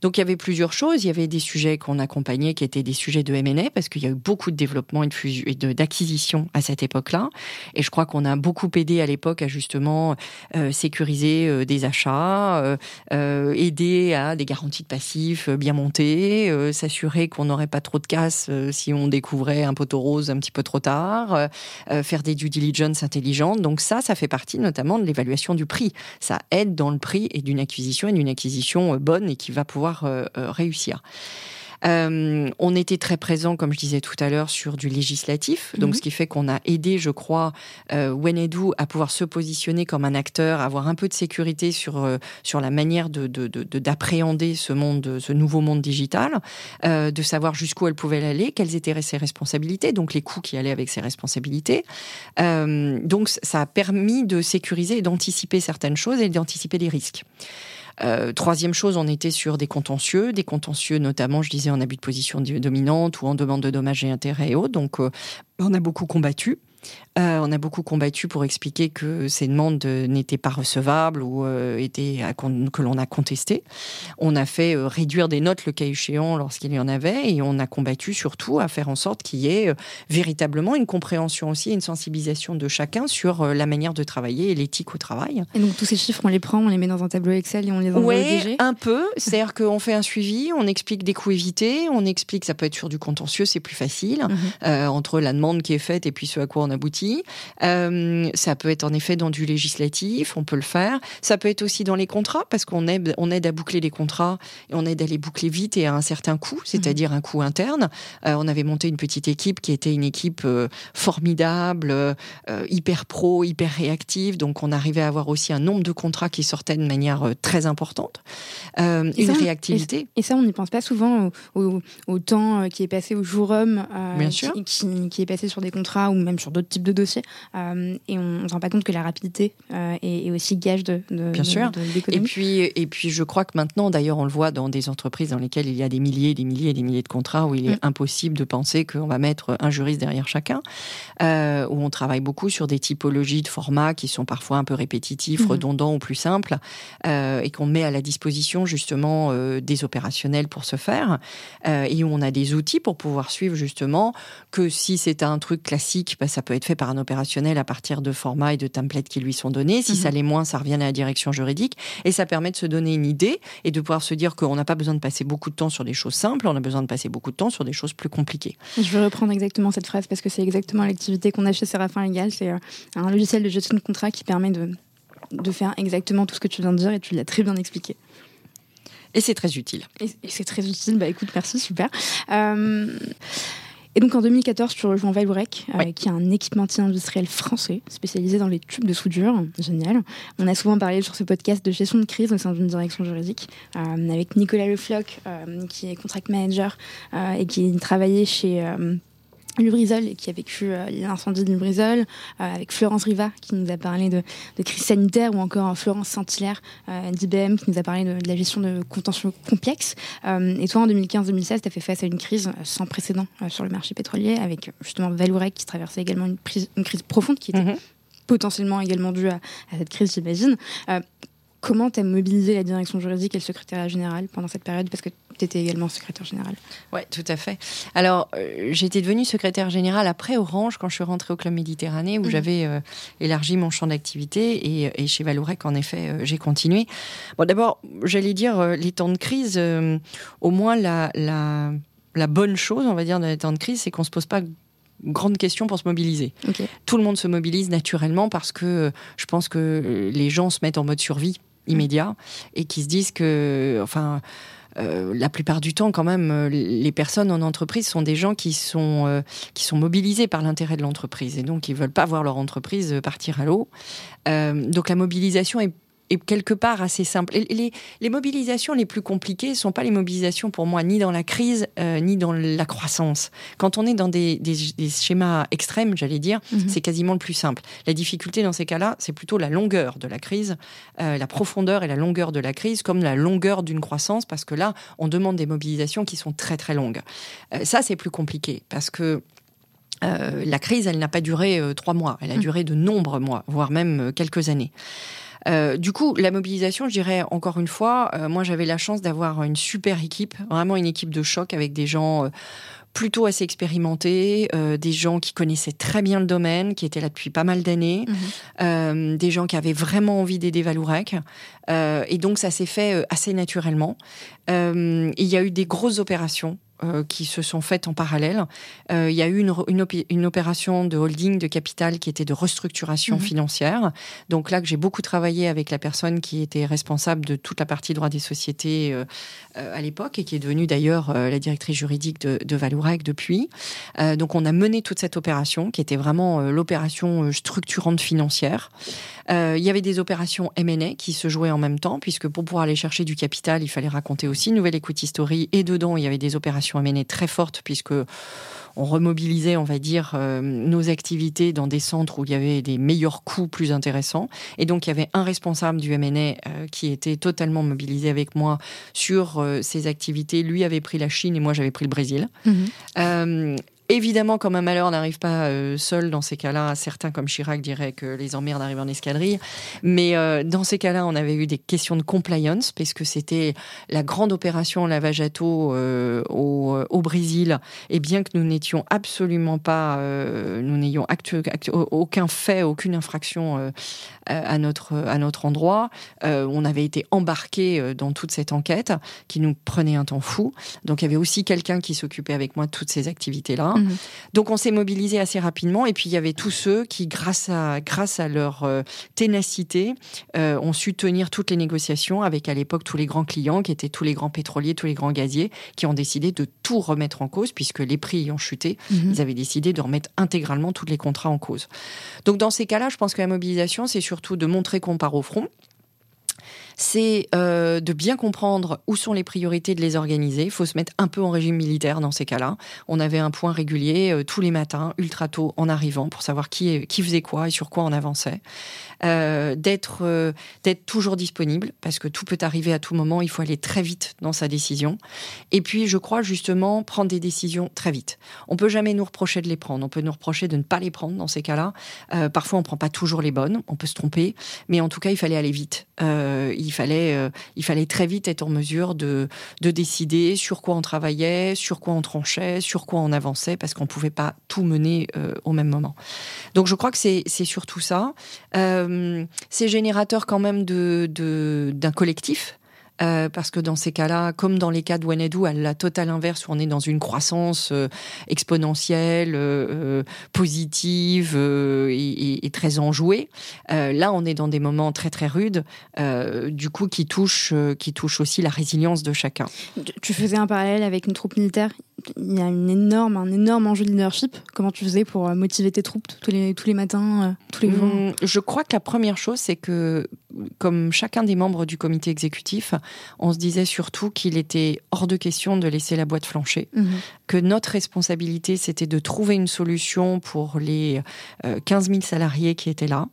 Donc il y avait plusieurs choses. Il y avait des sujets qu'on accompagnait qui étaient des sujets de M&A parce qu'il y a eu beaucoup de développement et d'acquisition à cette époque-là. Et je crois qu'on a beaucoup aidé à l'époque à justement euh, sécuriser euh, des achats, euh, aider à des garanties de passifs bien montées, s'assurer qu'on n'aurait pas trop de casse si on découvrait un poteau rose un petit peu trop tard, faire des due diligence intelligentes. Donc ça, ça fait partie notamment de l'évaluation du prix ça aide dans le prix et d'une acquisition et d'une acquisition euh, bonne et qui va pouvoir euh, euh, réussir. Euh, on était très présent, comme je disais tout à l'heure, sur du législatif, donc mhm. ce qui fait qu'on a aidé, je crois, euh, Wenedou à pouvoir se positionner comme un acteur, avoir un peu de sécurité sur euh, sur la manière de d'appréhender de, ce monde, ce nouveau monde digital, euh, de savoir jusqu'où elle pouvait aller, quelles étaient ses responsabilités, donc les coûts qui allaient avec ses responsabilités. Euh, donc ça a permis de sécuriser et d'anticiper certaines choses et d'anticiper des risques. Euh, troisième chose, on était sur des contentieux, des contentieux notamment, je disais, en abus de position dominante ou en demande de dommages et intérêts et autres. Donc, euh, on a beaucoup combattu. Euh, on a beaucoup combattu pour expliquer que ces demandes n'étaient pas recevables ou euh, étaient que l'on a contesté. On a fait euh, réduire des notes le cas échéant lorsqu'il y en avait et on a combattu surtout à faire en sorte qu'il y ait véritablement une compréhension aussi une sensibilisation de chacun sur la manière de travailler et l'éthique au travail. Et donc tous ces chiffres, on les prend, on les met dans un tableau Excel et on les envoie au DG un peu. C'est-à-dire qu'on fait un suivi, on explique des coûts évités, on explique, ça peut être sur du contentieux, c'est plus facile, mhm. entre la demande qui est faite et puis ce à quoi on aboutit. Euh, ça peut être en effet dans du législatif, on peut le faire. Ça peut être aussi dans les contrats, parce qu'on aide, on aide à boucler les contrats et on aide à les boucler vite et à un certain coût, c'est-à-dire un coût interne. Euh, on avait monté une petite équipe qui était une équipe euh, formidable, hyper pro, hyper réactive. Donc on arrivait à avoir aussi un nombre de contrats qui sortaient de manière très importante. une réactivité. Et, ça, on n'y pense pas souvent au, temps qui est passé au jour homme, Qui, qui, est passé sur des contrats ou même sur d'autres types de dossiers. Euh, et on ne se rend pas compte que la rapidité euh, est, aussi gage de, de Bien sûr. et puis, et puis, je crois que maintenant, d'ailleurs, on le voit dans des entreprises dans lesquelles il y a des milliers, des milliers et des milliers de contrats où il est mm. impossible de penser qu'on va mettre un juriste derrière chacun. Euh, où on travaille beaucoup sur des typologies de formats qui sont parfois un peu répétitifs, mm. redondants ou plus simples, et qu'on met à la disposition justement des opérationnels pour ce faire, et où on a des outils pour pouvoir suivre justement que si c'est un truc classique, bah, ça peut être fait par un opérationnel à partir de formats et de templates qui lui sont donnés. Si ça mhm. l'est moins, ça revient à la direction juridique. Et ça permet de se donner une idée et de pouvoir se dire qu'on n'a pas besoin de passer beaucoup de temps sur des choses simples, on a besoin de passer beaucoup de temps sur des choses plus compliquées. Je vais reprendre exactement cette phrase parce que c'est exactement l'activité qu'on a chez Séraphin Legal. C'est euh, un logiciel de gestion de contrat qui permet de, de faire exactement tout ce que tu viens de dire et tu l'as très bien expliqué. Et c'est très utile. Et, c'est très utile. Bah écoute, merci, super. Euh, et donc en 2014, tu rejoins Vallourec, euh, qui est un équipementier industriel français spécialisé dans les tubes de soudure. Génial. On a souvent parlé sur ce podcast de gestion de crise au sein d'une direction juridique, euh, avec Nicolas Lefloc, euh, qui est contract manager et qui travaillait chez Lubrizol, qui a vécu euh, l'incendie de Lubrizol, euh, avec Florence Riva, qui nous a parlé de, crise sanitaire, ou encore Florence Saint-Hilaire euh, d'IBM, qui nous a parlé de, la gestion de contentieux complexes. et toi, en 2015-2016, tu as fait face à une crise sans précédent sur le marché pétrolier, avec justement Valourec, qui traversait également une, une crise profonde, qui était mhm. potentiellement également due à, à cette crise, j'imagine. Comment tu as mobilisé la direction juridique et le secrétariat général pendant cette période Parce que tu étais également secrétaire général? Oui, tout à fait. Alors, euh, j'étais devenue secrétaire général après Orange, quand je suis rentrée au Club Méditerranée, où mhm. j'avais euh, élargi mon champ d'activité. Et, et, chez Valourec, en effet, euh, j'ai continué. Bon, d'abord, j'allais dire, les temps de crise, au moins la, la la bonne chose, on va dire, dans les temps de crise, c'est qu'on se pose pas grande question pour se mobiliser. Tout le monde se mobilise naturellement parce que je pense que les gens se mettent en mode survie immédiat et qui se disent que, enfin, euh, la plupart du temps, quand même, euh, les personnes en entreprise sont des gens qui sont, euh, qui sont mobilisés par l'intérêt de l'entreprise et donc ils veulent pas voir leur entreprise partir à l'eau. donc la mobilisation est est quelque part assez simple. Les, les, mobilisations les plus compliquées ne sont pas les mobilisations pour moi ni dans la crise euh, ni dans la croissance. Quand on est dans des, des, schémas extrêmes, j'allais dire, mhm. c'est quasiment le plus simple. La difficulté dans ces cas-là, c'est plutôt la longueur de la crise, euh, la profondeur et la longueur de la crise, comme la longueur d'une croissance, parce que là, on demande des mobilisations qui sont très très longues. Euh, ça, c'est plus compliqué parce que la crise, elle n'a pas duré trois mois, elle a mhm. duré de nombreux mois, voire même quelques années. Euh, du coup, la mobilisation, je dirais encore une fois, euh, moi j'avais la chance d'avoir une super équipe, vraiment une équipe de choc avec des gens euh, plutôt assez expérimentés, des gens qui connaissaient très bien le domaine, qui étaient là depuis pas mal d'années, mhm. des gens qui avaient vraiment envie d'aider Valourec. et donc ça s'est fait assez naturellement. il y a eu des grosses opérations euh, qui se sont faites en parallèle. Euh, il y a eu une, une, opération de holding de capital qui était de restructuration mhm. financière. Donc là, que j'ai beaucoup travaillé avec la personne qui était responsable de toute la partie droit des sociétés euh, à l'époque et qui est devenue d'ailleurs la directrice juridique de, de Valourec depuis. donc on a mené toute cette opération qui était vraiment l'opération structurante financière. il y avait des opérations M&A qui se jouaient en même temps puisque pour pouvoir aller chercher du capital, il fallait raconter aussi une nouvelle equity story et dedans, il y avait des opérations amenée très forte puisque on remobilisait, on va dire, euh, nos activités dans des centres où il y avait des meilleurs coûts plus intéressants. Et donc, il y avait un responsable du MNA euh, qui était totalement mobilisé avec moi sur euh, ces activités. Lui avait pris la Chine et moi, j'avais pris le Brésil. Mhm. Évidemment, comme un malheur n'arrive pas euh, seul dans ces cas-là, certains comme Chirac diraient que les emmerdes arrivent en escadrille. Mais euh, dans ces cas-là, on avait eu des questions de compliance, puisque c'était la grande opération lavage à taux euh, au, au, Brésil. Et bien que nous n'étions absolument pas, nous n'ayons aucun fait, aucune infraction à, notre, à notre endroit, on avait été embarqués dans toute cette enquête qui nous prenait un temps fou. Donc il y avait aussi quelqu'un qui s'occupait avec moi de toutes ces activités-là. Mhm. Donc on s'est mobilisé assez rapidement. Et puis il y avait tous ceux qui, grâce à, grâce à leur euh, ténacité, euh, ont su tenir toutes les négociations avec à l'époque tous les grands clients, qui étaient tous les grands pétroliers, tous les grands gaziers, qui ont décidé de tout remettre en cause, puisque les prix ayant chuté, mhm. ils avaient décidé de remettre intégralement tous les contrats en cause. Donc dans ces cas-là, je pense que la mobilisation, c'est surtout de montrer qu'on part au front c'est euh, de bien comprendre où sont les priorités, de les organiser. Il faut se mettre un peu en régime militaire dans ces cas-là. On avait un point régulier euh, tous les matins, ultra tôt, en arrivant, pour savoir qui, qui faisait quoi et sur quoi on avançait. Euh, d'être euh, d'être toujours disponible, parce que tout peut arriver à tout moment. Il faut aller très vite dans sa décision. Et puis, je crois justement prendre des décisions très vite. On peut jamais nous reprocher de les prendre. On peut nous reprocher de ne pas les prendre dans ces cas-là. parfois, on prend pas toujours les bonnes. On peut se tromper, mais en tout cas, il fallait aller vite. Euh, il fallait, euh, il fallait très vite être en mesure de, de décider sur quoi on travaillait, sur quoi on tranchait, sur quoi on avançait, parce qu'on ne pouvait pas tout mener euh, au même moment. Donc je crois que c'est surtout ça. C'est générateur quand même d'un de, d'un collectif. Euh, parce que dans ces cas-là, comme dans les cas de Wenedou, à la totale inverse, où on est dans une croissance euh, exponentielle, euh, positive et, et, très enjouée, là, on est dans des moments très très rudes, du coup, qui touchent, qui touchent aussi la résilience de chacun. Tu faisais un parallèle avec une troupe militaire il y a une énorme, un énorme enjeu de leadership. Comment tu faisais pour euh, motiver tes troupes tous les, tous les matins, euh, tous les jours mmh, Je crois que la première chose, c'est que, comme chacun des membres du comité exécutif, on se disait surtout qu'il était hors de question de laisser la boîte flancher, mmh. Que notre responsabilité, c'était de trouver une solution pour les 15 euh, 000 salariés qui étaient là,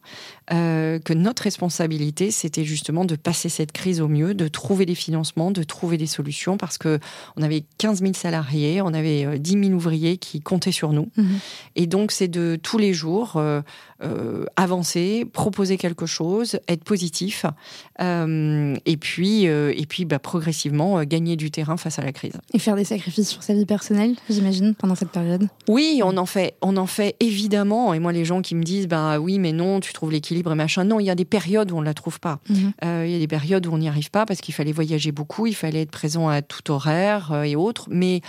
que notre responsabilité, c'était justement de passer cette crise au mieux, de trouver des financements, de trouver des solutions, parce que on avait 15 000 salariés, on avait 10 euh, 000 ouvriers qui comptaient sur nous. Mhm. Et donc, c'est de tous les jours euh, euh, avancer, proposer quelque chose, être positif, et puis, et puis bah, progressivement gagner du terrain face à la crise. Et faire des sacrifices sur sa vie personnelle, j'imagine, pendant cette période. Oui, on en fait, on en fait évidemment. Et moi, les gens qui me disent, bah oui, mais non, tu trouves l'équilibre et machin. Non, il y a des périodes où on ne la trouve pas. Mhm. il y a des périodes où on n'y arrive pas parce qu'il fallait voyager beaucoup, il fallait être présent à tout horaire et autres. Mais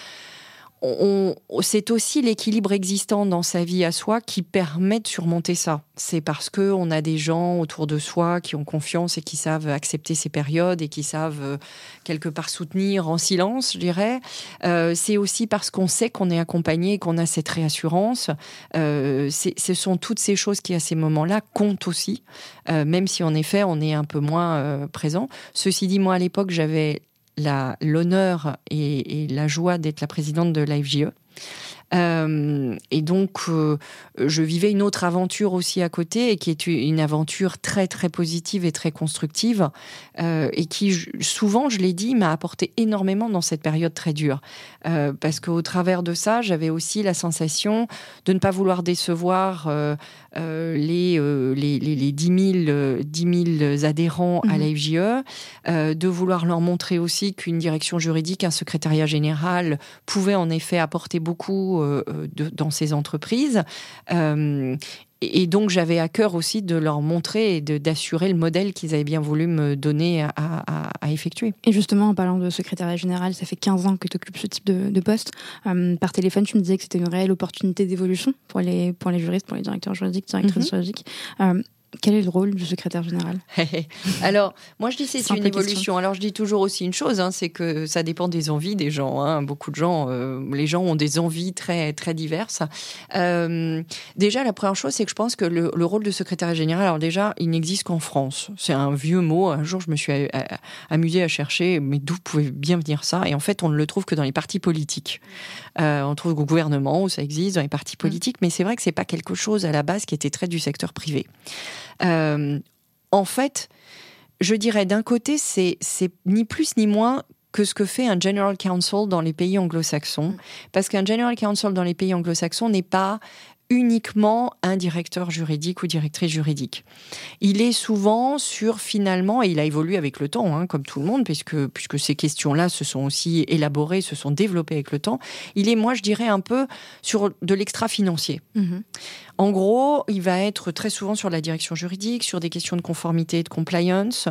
c'est aussi l'équilibre existant dans sa vie à soi qui permet de surmonter ça. C'est parce que on a des gens autour de soi qui ont confiance et qui savent accepter ces périodes et qui savent euh, quelque part soutenir en silence, je dirais. Euh, c'est aussi parce qu'on sait qu'on est accompagné et qu'on a cette réassurance. Euh, ce sont toutes ces choses qui, à ces moments-là, comptent aussi, même si en effet on est un peu moins présent. Ceci dit, moi à l'époque, j'avais l'honneur et, la joie d'être la présidente de l'AFJE. Euh, et donc, euh, je vivais une autre aventure aussi à côté, et qui est une aventure très très positive et très constructive, euh, et qui souvent, je l'ai dit, m'a apporté énormément dans cette période très dure, parce qu'au travers de ça, j'avais aussi la sensation de ne pas vouloir décevoir les, les, les, les 10 000, 10 000 adhérents à mmh. la FJE, de vouloir leur montrer aussi qu'une direction juridique, un secrétariat général pouvait en effet apporter beaucoup euh, dans ces entreprises. Euh, et donc j'avais à cœur aussi de leur montrer et d'assurer le modèle qu'ils avaient bien voulu me donner à, effectuer. Et justement, en parlant de secrétariat général, ça fait 15 ans que tu occupes ce type de, poste. Euh, par téléphone, tu me disais que c'était une réelle opportunité d'évolution pour les, pour les juristes, pour les directeurs juridiques, directrices mm-hmm. juridiques. Quel est le rôle du secrétaire général? Alors, moi je dis c'est une évolution. Alors je dis toujours aussi une chose, hein, c'est que ça dépend des envies des gens. Hein. Beaucoup de gens, euh, les gens ont des envies très très diverses. Euh, déjà, la première chose, c'est que je pense que le, rôle de secrétaire général, alors déjà, il n'existe qu'en France. C'est un vieux mot. Un jour, je me suis amusée à chercher, mais d'où pouvait bien venir ça? Et en fait, on ne le trouve que dans les partis politiques. Euh, on trouve au gouvernement où ça existe, dans les partis mmh. politiques, mais c'est vrai que c'est pas quelque chose à la base qui était très du secteur privé. Euh, en fait, je dirais d'un côté, c'est ni plus ni moins que ce que fait un General Counsel dans les pays anglo-saxons. Mm. Parce qu'un General Counsel dans les pays anglo-saxons n'est pas uniquement un directeur juridique ou directrice juridique. Il est souvent sur finalement, et il a évolué avec le temps, hein, comme tout le monde, puisque, puisque ces questions-là se sont aussi élaborées, se sont développées avec le temps, il est, moi, je dirais, un peu sur de l'extra-financier. Mm-hmm. En gros, il va être très souvent sur la direction juridique, sur des questions de conformité et de compliance,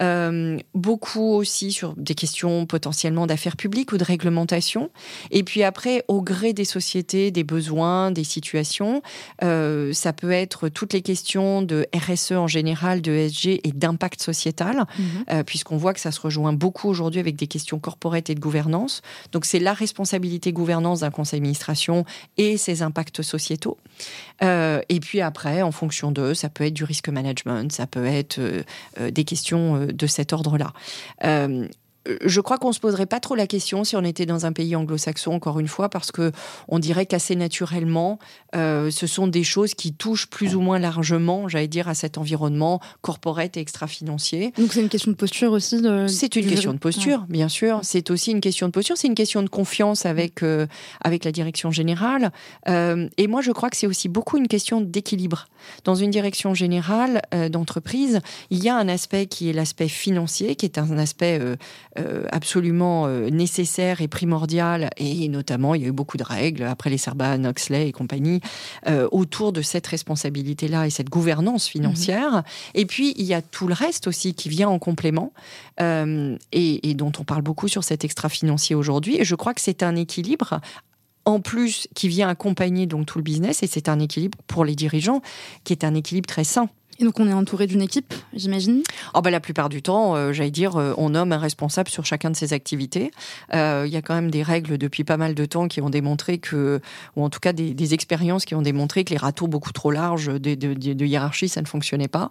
euh, beaucoup aussi sur des questions potentiellement d'affaires publiques ou de réglementation. Et puis après, au gré des sociétés, des besoins, des situations, euh, ça peut être toutes les questions de RSE en général, de SG et d'impact sociétal, mhm. euh, puisqu'on voit que ça se rejoint beaucoup aujourd'hui avec des questions corporate et de gouvernance. Donc c'est la responsabilité gouvernance d'un conseil d'administration et ses impacts sociétaux. Euh, et puis après, en fonction d'eux, ça peut être du risque management, ça peut être euh, euh, des questions de cet ordre-là je crois qu'on se poserait pas trop la question si on était dans un pays anglo-saxon, encore une fois, parce que on dirait qu'assez naturellement, euh, ce sont des choses qui touchent plus ou moins largement, j'allais dire, à cet environnement corporate et extra-financier. Donc c'est une question de posture aussi. C'est une question de posture, bien sûr. C'est aussi une question de posture. C'est une question de confiance avec euh, avec la direction générale. Euh, et moi, je crois que c'est aussi beaucoup une question d'équilibre. Dans une direction générale d'entreprise, il y a un aspect qui est l'aspect financier, qui est un aspect euh, absolument euh, nécessaire et primordial, et notamment il y a eu beaucoup de règles après les Serban, Oxley et compagnie euh, autour de cette responsabilité-là et cette gouvernance financière. Mhm. Et puis il y a tout le reste aussi qui vient en complément et, et dont on parle beaucoup sur cet extra-financier aujourd'hui. Et je crois que c'est un équilibre en plus qui vient accompagner donc tout le business et c'est un équilibre pour les dirigeants qui est un équilibre très sain. Et donc on est entouré d'une équipe, j'imagine? Oh bah La plupart du temps, euh, j'allais dire, euh, on nomme un responsable sur chacun de ses activités. Euh, il y a quand même des règles depuis pas mal de temps qui ont démontré que, ou en tout cas des, expériences qui ont démontré que les râteaux beaucoup trop larges de, de, hiérarchie, ça ne fonctionnait pas.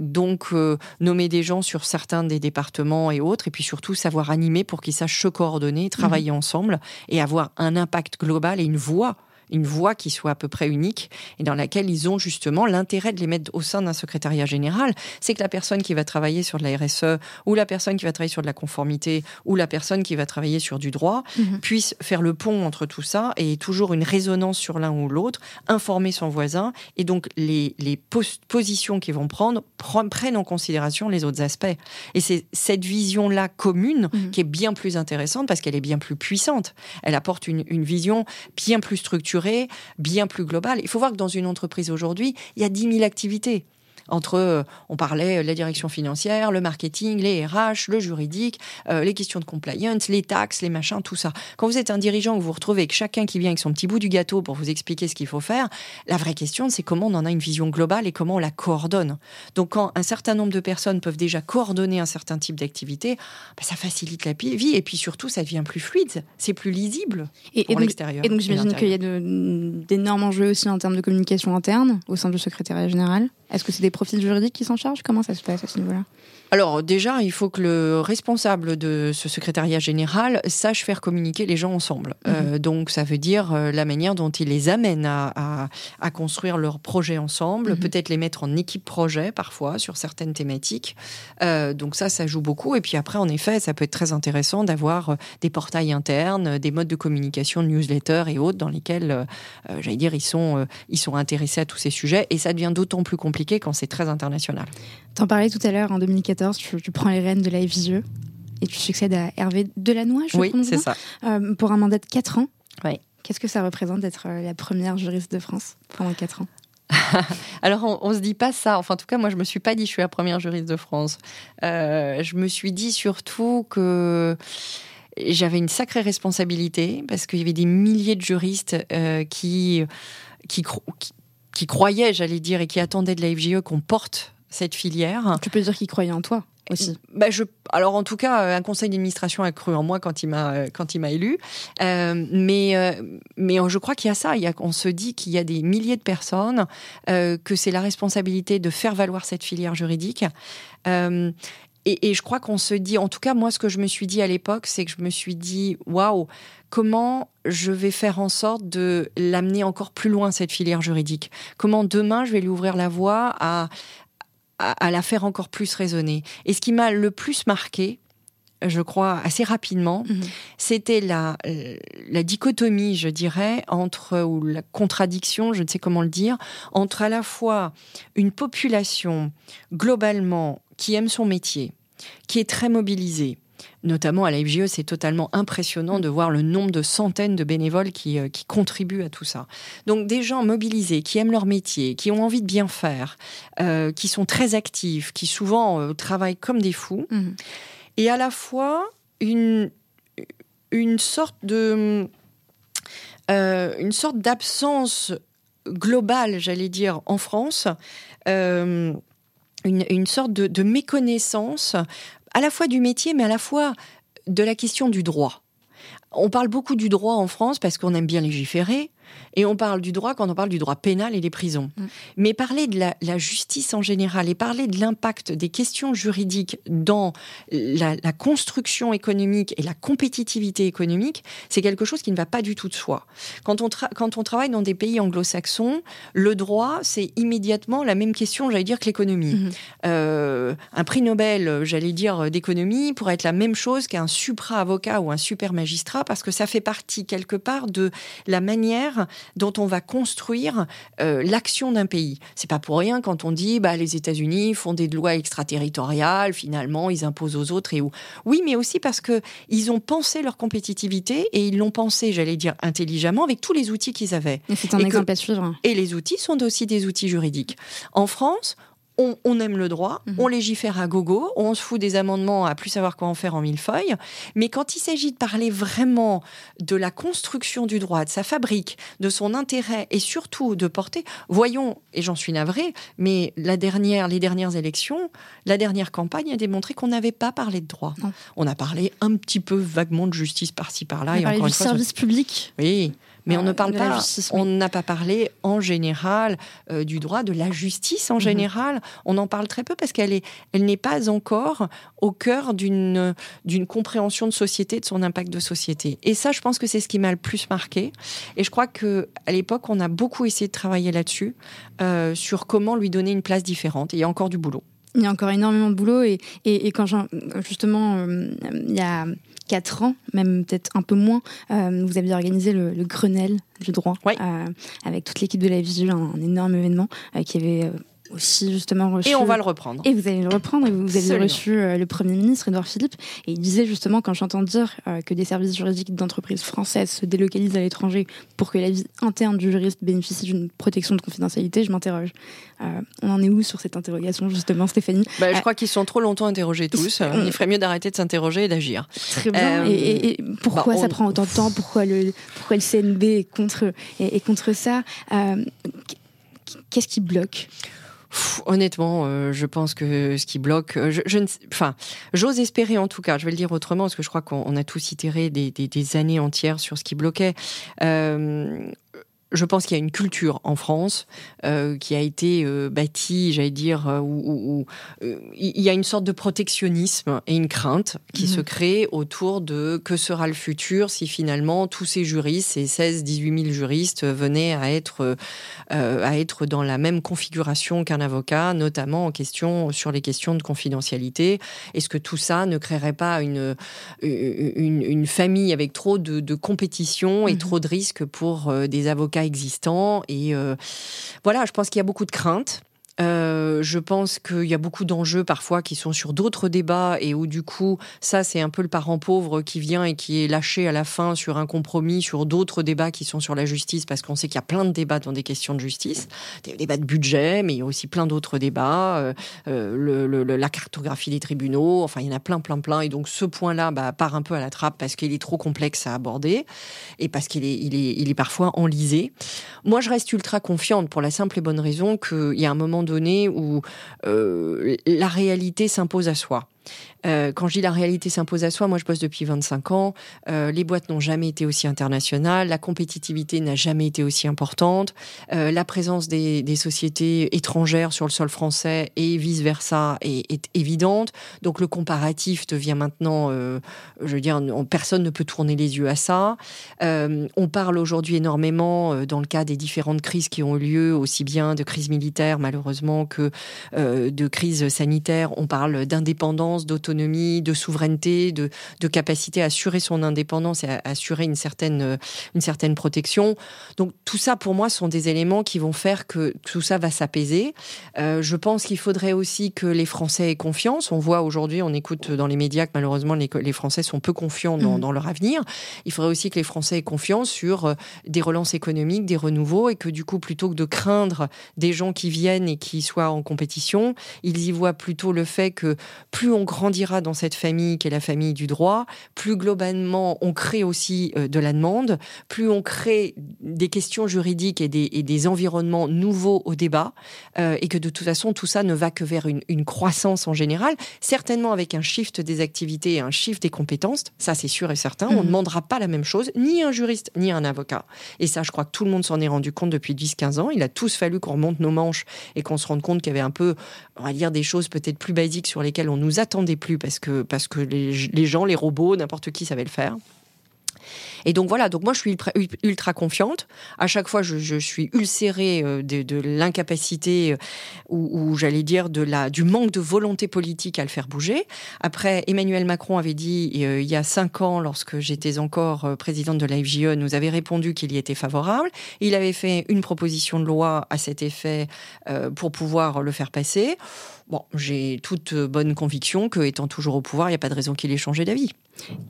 donc nommer des gens sur certains des départements et autres, et puis surtout savoir animer pour qu'ils sachent se coordonner, travailler mmh. ensemble et avoir un impact global et une voix une voix qui soit à peu près unique et dans laquelle ils ont justement l'intérêt de les mettre au sein d'un secrétariat général. C'est que la personne qui va travailler sur de la RSE ou la personne qui va travailler sur de la conformité ou la personne qui va travailler sur du droit mhm. puisse faire le pont entre tout ça et toujours une résonance sur l'un ou l'autre, informer son voisin et donc les, les positions qu'ils vont prendre prennent en considération les autres aspects. Et c'est cette vision-là commune mhm. qui est bien plus intéressante parce qu'elle est bien plus puissante. Elle apporte une, une vision bien plus structurée bien plus global. Il faut voir que dans une entreprise aujourd'hui, il y a 10 000 activités. Entre, on parlait la direction financière, le marketing, les RH, le juridique, les questions de compliance, les taxes, les machins, tout ça. Quand vous êtes un dirigeant, que vous vous retrouvez avec chacun qui vient avec son petit bout du gâteau pour vous expliquer ce qu'il faut faire, la vraie question, c'est comment on en a une vision globale et comment on la coordonne. Donc, quand un certain nombre de personnes peuvent déjà coordonner un certain type d'activité, bah, ça facilite la vie et puis surtout, ça devient plus fluide, c'est plus lisible et, pour l'extérieur. Et donc, j'imagine qu'il y a d'énormes enjeux aussi en termes de communication interne au sein du secrétariat général? Est-ce que c'est des profils juridiques qui s'en chargent? Comment ça se passe à ce niveau-là? Alors déjà, il faut que le responsable de ce secrétariat général sache faire communiquer les gens ensemble. Euh, mhm. donc ça veut dire euh, la manière dont il les amène à, construire leurs projets ensemble, mhm. peut-être les mettre en équipe projet parfois sur certaines thématiques. Euh, donc ça, ça joue beaucoup. Et puis après, en effet, ça peut être très intéressant d'avoir des portails internes, des modes de communication, newsletters et autres dans lesquels, j'allais dire, ils sont, ils sont intéressés à tous ces sujets. Et ça devient d'autant plus compliqué quand c'est très international. T'en parlais tout à l'heure, en 2014, tu, prends les rênes de la FGE et tu succèdes à Hervé Delannoy, je Oui, c'est ça. Euh, pour un mandat de 4 ans. Oui. Qu'est-ce que ça représente d'être euh, la première juriste de France pendant 4 ans? Alors, on, ne se dit pas ça. Enfin, en tout cas, moi, je me suis pas dit je suis la première juriste de France. Euh, je me suis dit surtout que j'avais une sacrée responsabilité parce qu'il y avait des milliers de juristes qui, qui, qui, qui croyaient, j'allais dire, et qui attendaient de la FGE qu'on porte cette filière. Tu peux dire qu'ils croyaient en toi aussi. Bah je, alors en tout cas, euh, un conseil d'administration a cru en moi quand il m'a euh, quand il m'a élu. Euh, mais mais je crois qu'il y a ça. Il y a, on se dit qu'il y a des milliers de personnes que c'est la responsabilité de faire valoir cette filière juridique. Et, et, je crois qu'on se dit, en tout cas moi, ce que je me suis dit à l'époque, c'est que je me suis dit, waouh, comment je vais faire en sorte de l'amener encore plus loin, cette filière juridique? Comment demain, je vais lui ouvrir la voie à, à, la faire encore plus résonner Et ce qui m'a le plus marqué, je crois, assez rapidement, mhm. c'était la, la dichotomie, je dirais, entre, ou la contradiction, je ne sais comment le dire, entre à la fois une population globalement qui aime son métier, qui est très mobilisée, notamment à la FGE, c'est totalement impressionnant de voir le nombre de centaines de bénévoles qui, euh, qui, contribuent à tout ça. Donc des gens mobilisés, qui aiment leur métier, qui ont envie de bien faire, euh, qui sont très actifs, qui souvent euh, travaillent comme des fous, mhm. et à la fois une, une sorte de... une sorte d'absence globale, j'allais dire, en France. Une, une, sorte de, de méconnaissance à la fois du métier, mais à la fois de la question du droit. On parle beaucoup du droit en France parce qu'on aime bien légiférer, et on parle du droit quand on parle du droit pénal et des prisons. Mm. Mais parler de la, justice en général et parler de l'impact des questions juridiques dans la, construction économique et la compétitivité économique, c'est quelque chose qui ne va pas du tout de soi. Quand on, quand on travaille dans des pays anglo-saxons, le droit, c'est immédiatement la même question, j'allais dire, que l'économie. Mm-hmm. Euh, un prix Nobel, j'allais dire, d'économie pourrait être la même chose qu'un supra-avocat ou un super magistrat parce que ça fait partie quelque part de la manière dont on va construire euh, l'action d'un pays. C'est pas pour rien quand on dit bah les États-Unis font des lois extraterritoriales, finalement ils imposent aux autres et où. Oui, mais aussi parce que ils ont pensé leur compétitivité et ils l'ont pensé, j'allais dire intelligemment, avec tous les outils qu'ils avaient. c'est un exemple à suivre. Et les outils sont aussi des outils juridiques. En France, on, aime le droit, mhm. on légifère à gogo, on se fout des amendements à plus savoir quoi en faire en mille feuilles. Mais quand il s'agit de parler vraiment de la construction du droit, de sa fabrique, de son intérêt et surtout de porter, voyons, et j'en suis navrée, mais la dernière, les dernières élections, la dernière campagne a démontré qu'on n'avait pas parlé de droit. On a parlé un petit peu vaguement de justice par-ci par-là. et encore du service public. Oui. Mais on ne parle pas, on n'a pas parlé en général euh, du droit de la justice en mhm. général. On en parle très peu parce qu'elle est, elle n'est pas encore au cœur d'une d'une compréhension de société, de son impact de société. Et ça, je pense que c'est ce qui m'a le plus marqué. Et je crois que à l'époque, on a beaucoup essayé de travailler là-dessus, euh, sur comment lui donner une place différente. Et il y a encore du boulot. Il y a encore énormément de boulot et, et, quand justement euh, il y a quatre ans, même peut-être un peu moins, euh, vous aviez organisé le, Grenelle du droit euh, avec toute l'équipe de la Visu, un, énorme événement qui avait aussi justement reçu. Et on va le reprendre. Et vous allez le reprendre. Et vous avez reçu euh, le Premier ministre, Edouard Philippe. Et il disait justement, quand j'entends dire euh, que des services juridiques d'entreprises françaises se délocalisent à l'étranger pour que la vie interne du juriste bénéficie d'une protection de confidentialité, je m'interroge. Euh, on en est où sur cette interrogation, justement, Stéphanie? Bah, Je crois qu'ils sont trop longtemps interrogés tous. Il ferait mieux d'arrêter de s'interroger et d'agir. Très bien. Et, pourquoi bah, ça prend autant de temps? Pourquoi le, pourquoi le CNB est contre, est, contre ça? Qu'est-ce qui bloque? Honnêtement, euh, je pense que ce qui bloque, euh, je, ne, enfin, j'ose espérer en tout cas. Je vais le dire autrement parce que je crois qu'on a tous itéré des, des, années entières sur ce qui bloquait. Euh, je pense qu'il y a une culture en France euh, qui a été euh, bâtie, j'allais dire, euh, où, il y a une sorte de protectionnisme et une crainte qui se mhm. crée autour de que sera le futur si finalement tous ces juristes, ces 16, 18 000 juristes venaient à être, à être dans la même configuration qu'un avocat, notamment en question, sur les questions de confidentialité. Est-ce que tout ça ne créerait pas une, une, famille avec trop de, compétition et mhm. trop de risques pour des avocats existants. Et euh, voilà, je pense qu'il y a beaucoup de craintes. Euh, je pense qu'il y a beaucoup d'enjeux parfois qui sont sur d'autres débats et où du coup, ça c'est un peu le parent pauvre qui vient et qui est lâché à la fin sur un compromis, sur d'autres débats qui sont sur la justice, parce qu'on sait qu'il y a plein de débats dans des questions de justice, des débats de budget, mais il y a aussi plein d'autres débats, euh, euh, la cartographie des tribunaux, enfin il y en a plein, plein, plein. Et donc ce point-là bah, part un peu à la trappe parce qu'il est trop complexe à aborder et parce qu'il est, il est, il est parfois enlisé. Moi, je reste ultra confiante pour la simple et bonne raison qu'il y a un moment donné où euh, la réalité s'impose à soi. Euh, quand je dis la réalité s'impose à soi, moi je bosse depuis 25 ans, euh, les boîtes n'ont jamais été aussi internationales, la compétitivité n'a jamais été aussi importante, euh, la présence des, des, sociétés étrangères sur le sol français et vice-versa est, est, évidente. Donc le comparatif devient maintenant, euh, je veux dire, personne ne peut tourner les yeux à ça. Euh, on parle aujourd'hui énormément, dans le cas des différentes crises qui ont eu lieu, aussi bien de crise militaire malheureusement que de crise sanitaire, on parle d'indépendance, d'autonomie de souveraineté, de, capacité à assurer son indépendance et à assurer une certaine, euh, une certaine protection. Donc tout ça, pour moi, sont des éléments qui vont faire que tout ça va s'apaiser. Euh, je pense qu'il faudrait aussi que les Français aient confiance. On voit aujourd'hui, on écoute dans les médias que malheureusement les, les Français sont peu confiants dans, mmh. dans, leur avenir. Il faudrait aussi que les Français aient confiance sur euh, des relances économiques, des renouveaux, et que du coup, plutôt que de craindre des gens qui viennent et qui soient en compétition, ils y voient plutôt le fait que plus on grandit dans cette famille qui est la famille du droit, plus globalement on crée aussi euh, de la demande, plus on crée des questions juridiques et des, environnements nouveaux au débat, euh, et que de toute façon tout ça ne va que vers une, croissance en général, certainement avec un shift des activités et un shift des compétences, ça c'est sûr et certain, on ne mhm. demandera pas la même chose, ni un juriste, ni un avocat. Et ça je crois que tout le monde s'en est rendu compte depuis 10-15 ans, il a tous fallu qu'on remonte nos manches et qu'on se rende compte qu'il y avait un peu, on va dire, des choses peut-être plus basiques sur lesquelles on nous attendait plus parce que, parce que les, gens, les robots, n'importe qui savait le faire. Et donc voilà, donc moi je suis ultra, confiante. À chaque fois, je, suis ulcérée euh, de, l'incapacité euh, ou, j'allais dire de la, du manque de volonté politique à le faire bouger. Après, Emmanuel Macron avait dit euh, il y a cinq ans, lorsque j'étais encore présidente de la FGE, nous avait répondu qu'il y était favorable. Il avait fait une proposition de loi à cet effet pour pouvoir le faire passer. Bon, j'ai toute bonne conviction que, étant toujours au pouvoir, il n'y a pas de raison qu'il ait changé d'avis.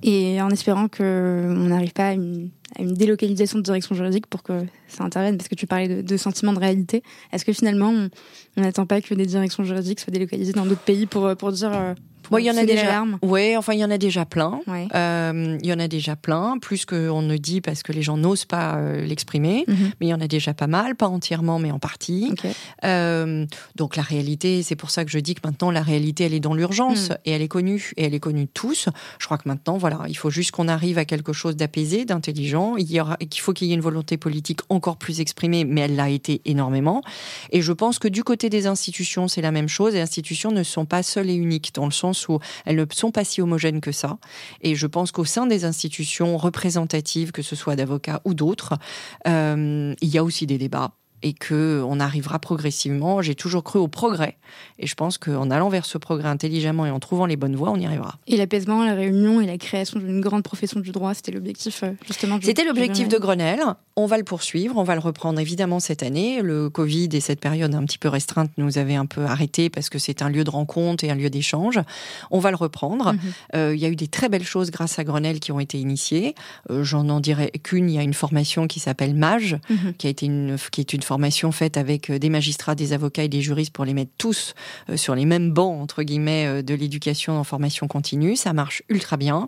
Et en espérant qu'on n'arrive pas à une, délocalisation de direction juridique pour que ça intervienne, parce que tu parlais de, de sentiment de réalité, est-ce que finalement, on n'attend pas que des directions juridiques soient délocalisées dans d'autres pays pour, pour dire euh, il y en a déjà. Oui, enfin, il y en a déjà plein. Euh, il y en a déjà plein, plus qu'on ne dit parce que les gens n'osent pas euh, l'exprimer. Mhm. Mais il y en a déjà pas mal, pas entièrement, mais en partie. Euh, donc la réalité, c'est pour ça que je dis que maintenant la réalité, elle est dans l'urgence mhm. et elle est connue et elle est connue de tous. Je crois que maintenant, voilà, il faut juste qu'on arrive à quelque chose d'apaisé, d'intelligent. Il y aura, qu'il faut qu'il y ait une volonté politique encore plus exprimée, mais elle l'a été énormément. Et je pense que du côté des institutions, c'est la même chose. Les institutions ne sont pas seules et uniques dans le sens où elles ne sont pas si homogènes que ça. Et je pense qu'au sein des institutions représentatives, que ce soit d'avocats ou d'autres, euh, il y a aussi des débats et que on arrivera progressivement. J'ai toujours cru au progrès et je pense qu'en allant vers ce progrès intelligemment et en trouvant les bonnes voies, on y arrivera. Et l'apaisement, la réunion et la création d'une grande profession du droit, c'était l'objectif euh, justement. C'était l'objectif de Grenelle. On va le poursuivre, on va le reprendre évidemment cette année. Le Covid et cette période un petit peu restreinte nous avait un peu arrêté parce que c'est un lieu de rencontre et un lieu d'échange. On va le reprendre. Mhm. Euh, il y a eu des très belles choses grâce à Grenelle qui ont été initiées. Euh, j'en en dirai qu'une. Il y a une formation qui s'appelle MAGE, mhm. qui a été une qui est une formation faite avec des magistrats, des avocats et des juristes pour les mettre tous sur les mêmes bancs entre guillemets de l'éducation en formation continue. Ça marche ultra bien.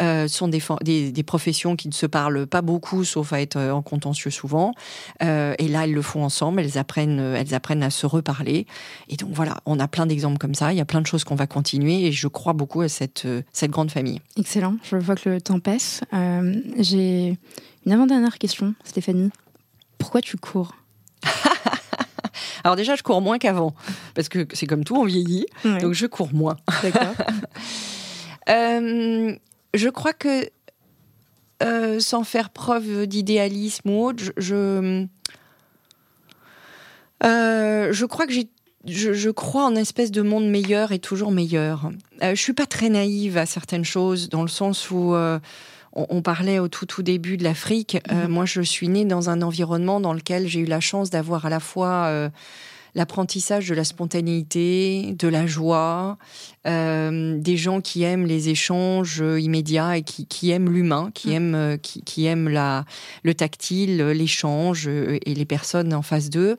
Euh, ce sont des, professions qui ne se parlent pas beaucoup, sauf à être en contentieux souvent. Euh, et là, elles le font ensemble. Elles apprennent, elles apprennent à se reparler. Et donc voilà, on a plein d'exemples comme ça. Il y a plein de choses qu'on va continuer. Et je crois beaucoup à cette, grande famille. Excellent. Je vois que le temps passe. Euh, j'ai une avant-dernière question, Stéphanie. Pourquoi tu cours? alors déjà, je cours moins qu'avant, parce que c'est comme tout, on vieillit, donc je cours moins. D'accord. euh, je crois que euh, sans faire preuve d'idéalisme ou autre, je, euh, je, crois que j'ai je, crois en une espèce de monde meilleur et toujours meilleur. Euh, je suis pas très naïve à certaines choses, dans le sens où on, parlait au tout tout début de l'Afrique. Mhm. Moi, je suis née dans un environnement dans lequel j'ai eu la chance d'avoir à la fois l'apprentissage de la spontanéité, de la joie, euh, des gens qui aiment les échanges immédiats et qui, aiment l'humain, qui, mm. aiment, euh, qui, aiment la, le tactile, l'échange euh, et les personnes en face d'eux,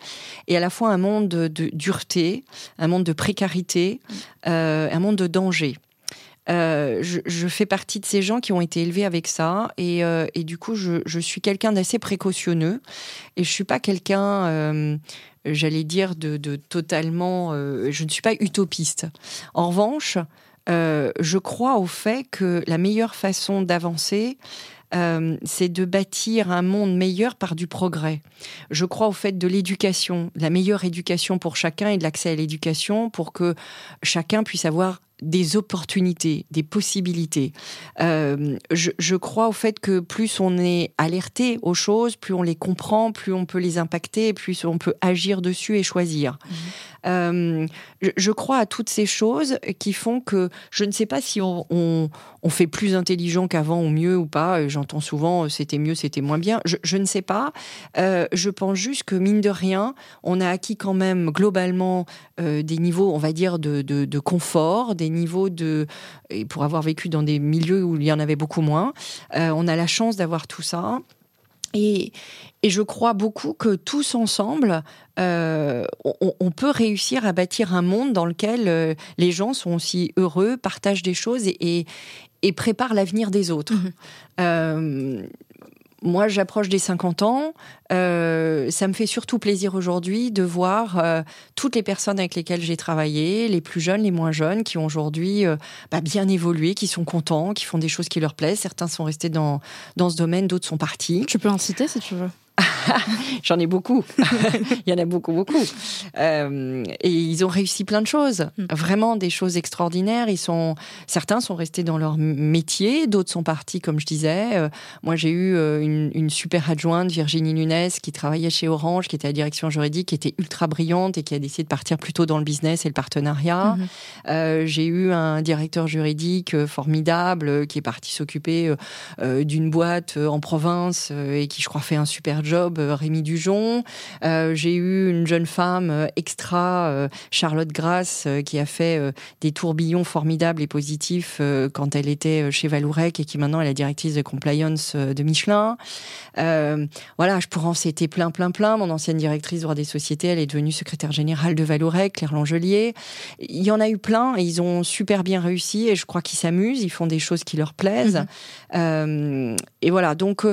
et à la fois un monde de, dureté, un monde de précarité, mm. un monde de danger. Je, fais partie de ces gens qui ont été élevés avec ça et, du coup je, suis quelqu'un d'assez précautionneux et je suis pas quelqu'un j'allais dire, de, totalement... Euh, je ne suis pas utopiste. En revanche, euh, je crois au fait que la meilleure façon d'avancer, euh, c'est de bâtir un monde meilleur par du progrès. Je crois au fait de l'éducation, la meilleure éducation pour chacun et de l'accès à l'éducation pour que chacun puisse avoir des opportunités, des possibilités. Euh, je, crois au fait que plus on est alerté aux choses, plus on les comprend, plus on peut les impacter, plus on peut agir dessus et choisir. Mmh. Euh, je, crois à toutes ces choses qui font que je ne sais pas si on, fait plus intelligent qu'avant ou mieux ou pas. J'entends souvent c'était mieux, c'était moins bien. Je, ne sais pas. Euh, je pense juste que mine de rien, on a acquis quand même globalement des niveaux, on va dire, de, de confort, des niveaux de... Et pour avoir vécu dans des milieux où il y en avait beaucoup moins, euh, on a la chance d'avoir tout ça. Et, et, je crois beaucoup que tous ensemble, euh, on, peut réussir à bâtir un monde dans lequel euh, les gens sont aussi heureux, partagent des choses et, et, préparent l'avenir des autres. Mmh moi, j'approche des 50 ans. Euh, ça me fait surtout plaisir aujourd'hui de voir euh, toutes les personnes avec lesquelles j'ai travaillé, les plus jeunes, les moins jeunes, qui ont aujourd'hui euh, bah, bien évolué, qui sont contents, qui font des choses qui leur plaisent. Certains sont restés dans, dans ce domaine, d'autres sont partis. Tu peux en citer si tu veux. J'en ai beaucoup. Il y en a beaucoup, beaucoup. Euh, et ils ont réussi plein de choses. Mm. Vraiment des choses extraordinaires. Ils sont, certains sont restés dans leur métier, d'autres sont partis, comme je disais. Euh, moi, j'ai eu euh, une, super adjointe, Virginie Nunes, qui travaillait chez Orange, qui était à la direction juridique, qui était ultra brillante et qui a décidé de partir plutôt dans le business et le partenariat. Mm-hmm. j'ai eu un directeur juridique formidable qui est parti s'occuper d'une boîte en province et qui, je crois, fait un super job, euh, Rémi Dujon. Euh, j'ai eu une jeune femme euh, extra, Charlotte Grasse, qui a fait des tourbillons formidables et positifs quand elle était chez Valourec et qui maintenant est la directrice de compliance de Michelin. voilà, je pourrais en citer plein, plein, plein. Mon ancienne directrice droit des sociétés, elle est devenue secrétaire générale de Valourec, Claire Langelier. Il y en a eu plein et ils ont super bien réussi et je crois qu'ils s'amusent, ils font des choses qui leur plaisent. Mm-hmm. et voilà, donc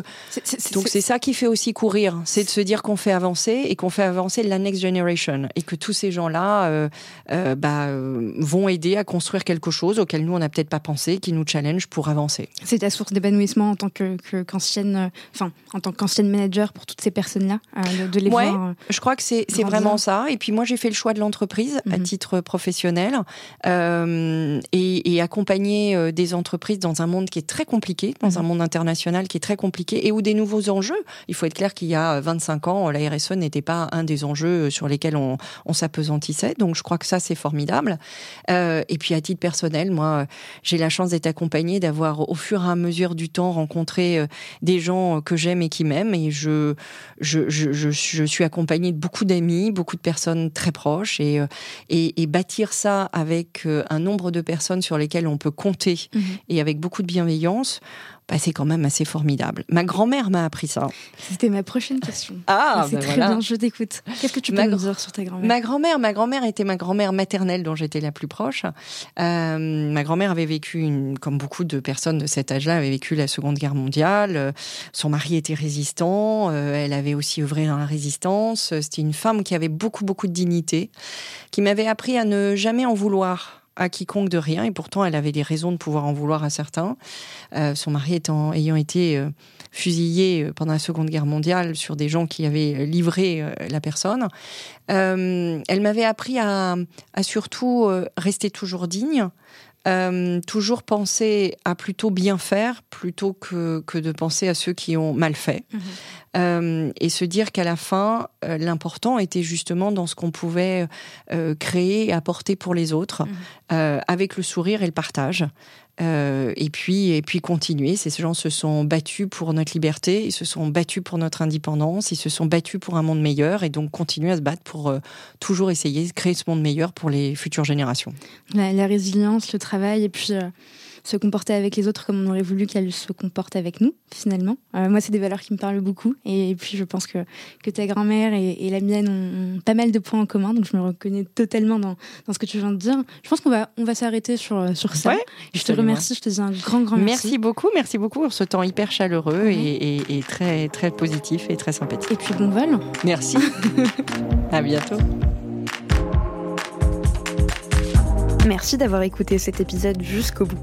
donc c'est ça qui fait aussi courir, c'est de se dire qu'on fait avancer et qu'on fait avancer la next generation et que tous ces gens-là euh, euh, bah, euh, vont aider à construire quelque chose auquel nous on n'a peut-être pas pensé, qui nous challenge pour avancer. C'est ta source d'épanouissement en tant que, qu'ancienne, enfin en tant qu'ancienne manager pour toutes ces personnes-là, de, les voir. Je crois que c'est, vraiment ça. Et puis moi j'ai fait le choix de l'entreprise à mhm. titre professionnel et, et, accompagner des entreprises dans un monde qui est très compliqué, dans mhm. un monde international qui est très compliqué et où des nouveaux enjeux. Il faut être clair dire qu'il y a 25 ans, la RSE n'était pas un des enjeux sur lesquels on, on s'apesantissait. Donc je crois que ça, c'est formidable. Euh, et puis à titre personnel, moi, j'ai la chance d'être accompagnée, d'avoir au fur et à mesure du temps rencontré euh, des gens que j'aime et qui m'aiment. Et je, je, je, je, suis accompagnée de beaucoup d'amis, beaucoup de personnes très proches. Et, euh, et, et, bâtir ça avec un nombre de personnes sur lesquelles on peut compter mmh et avec beaucoup de bienveillance, bah, c'est quand même assez formidable. Ma grand-mère m'a appris ça. C'était ma prochaine question. Ah, c'est bah très bien, je t'écoute. Qu'est-ce que tu peux me dire sur ta grand-mère? Ma grand-mère, ma grand-mère était ma grand-mère maternelle dont j'étais la plus proche. Euh, ma grand-mère avait vécu, une, comme beaucoup de personnes de cet âge-là, avait vécu la Seconde Guerre mondiale. Son mari était résistant. Euh, elle avait aussi œuvré dans la résistance. C'était une femme qui avait beaucoup, beaucoup de dignité, qui m'avait appris à ne jamais en vouloir à quiconque de rien, et pourtant elle avait des raisons de pouvoir en vouloir à certains. Euh, son mari étant, ayant été euh, fusillé euh, pendant la Seconde Guerre mondiale sur des gens qui avaient livré la personne. elle m'avait appris à, à surtout rester toujours digne, euh, toujours penser à plutôt bien faire plutôt que, que de penser à ceux qui ont mal fait. Mhm. Euh, et se dire qu'à la fin, euh, l'important était justement dans ce qu'on pouvait créer et apporter pour les autres, mhm. avec le sourire et le partage. Euh, et puis et puis continuer. Ces gens se sont battus pour notre liberté, ils se sont battus pour notre indépendance, ils se sont battus pour un monde meilleur et donc continuer à se battre pour euh, toujours essayer de créer ce monde meilleur pour les futures générations. La, résilience, le travail et puis euh, se comporter avec les autres comme on aurait voulu qu'elles se comportent avec nous, finalement. Euh, moi, c'est des valeurs qui me parlent beaucoup. Et, puis, je pense que, que ta grand-mère et, la mienne ont, pas mal de points en commun. Donc, je me reconnais totalement dans, dans ce que tu viens de dire. Je pense qu'on va, on va s'arrêter sur, sur ça. je te remercie. Je te dis un grand, grand merci. Merci beaucoup. Merci beaucoup pour ce temps hyper chaleureux et, et, très, très positif et très sympathique. Et puis, bon vol. Merci. à bientôt. Merci d'avoir écouté cet épisode jusqu'au bout.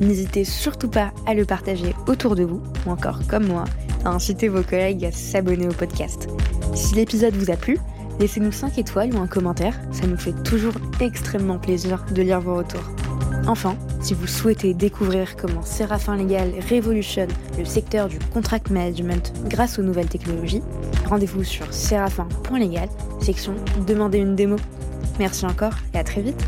N'hésitez surtout pas à le partager autour de vous, ou encore comme moi, à inciter vos collègues à s'abonner au podcast. Si l'épisode vous a plu, laissez-nous 5 étoiles ou un commentaire, ça nous fait toujours extrêmement plaisir de lire vos retours. Enfin, si vous souhaitez découvrir comment Séraphin Légal révolutionne le secteur du contract management grâce aux nouvelles technologies, rendez-vous sur séraphin.légal, section Demandez une démo. Merci encore et à très vite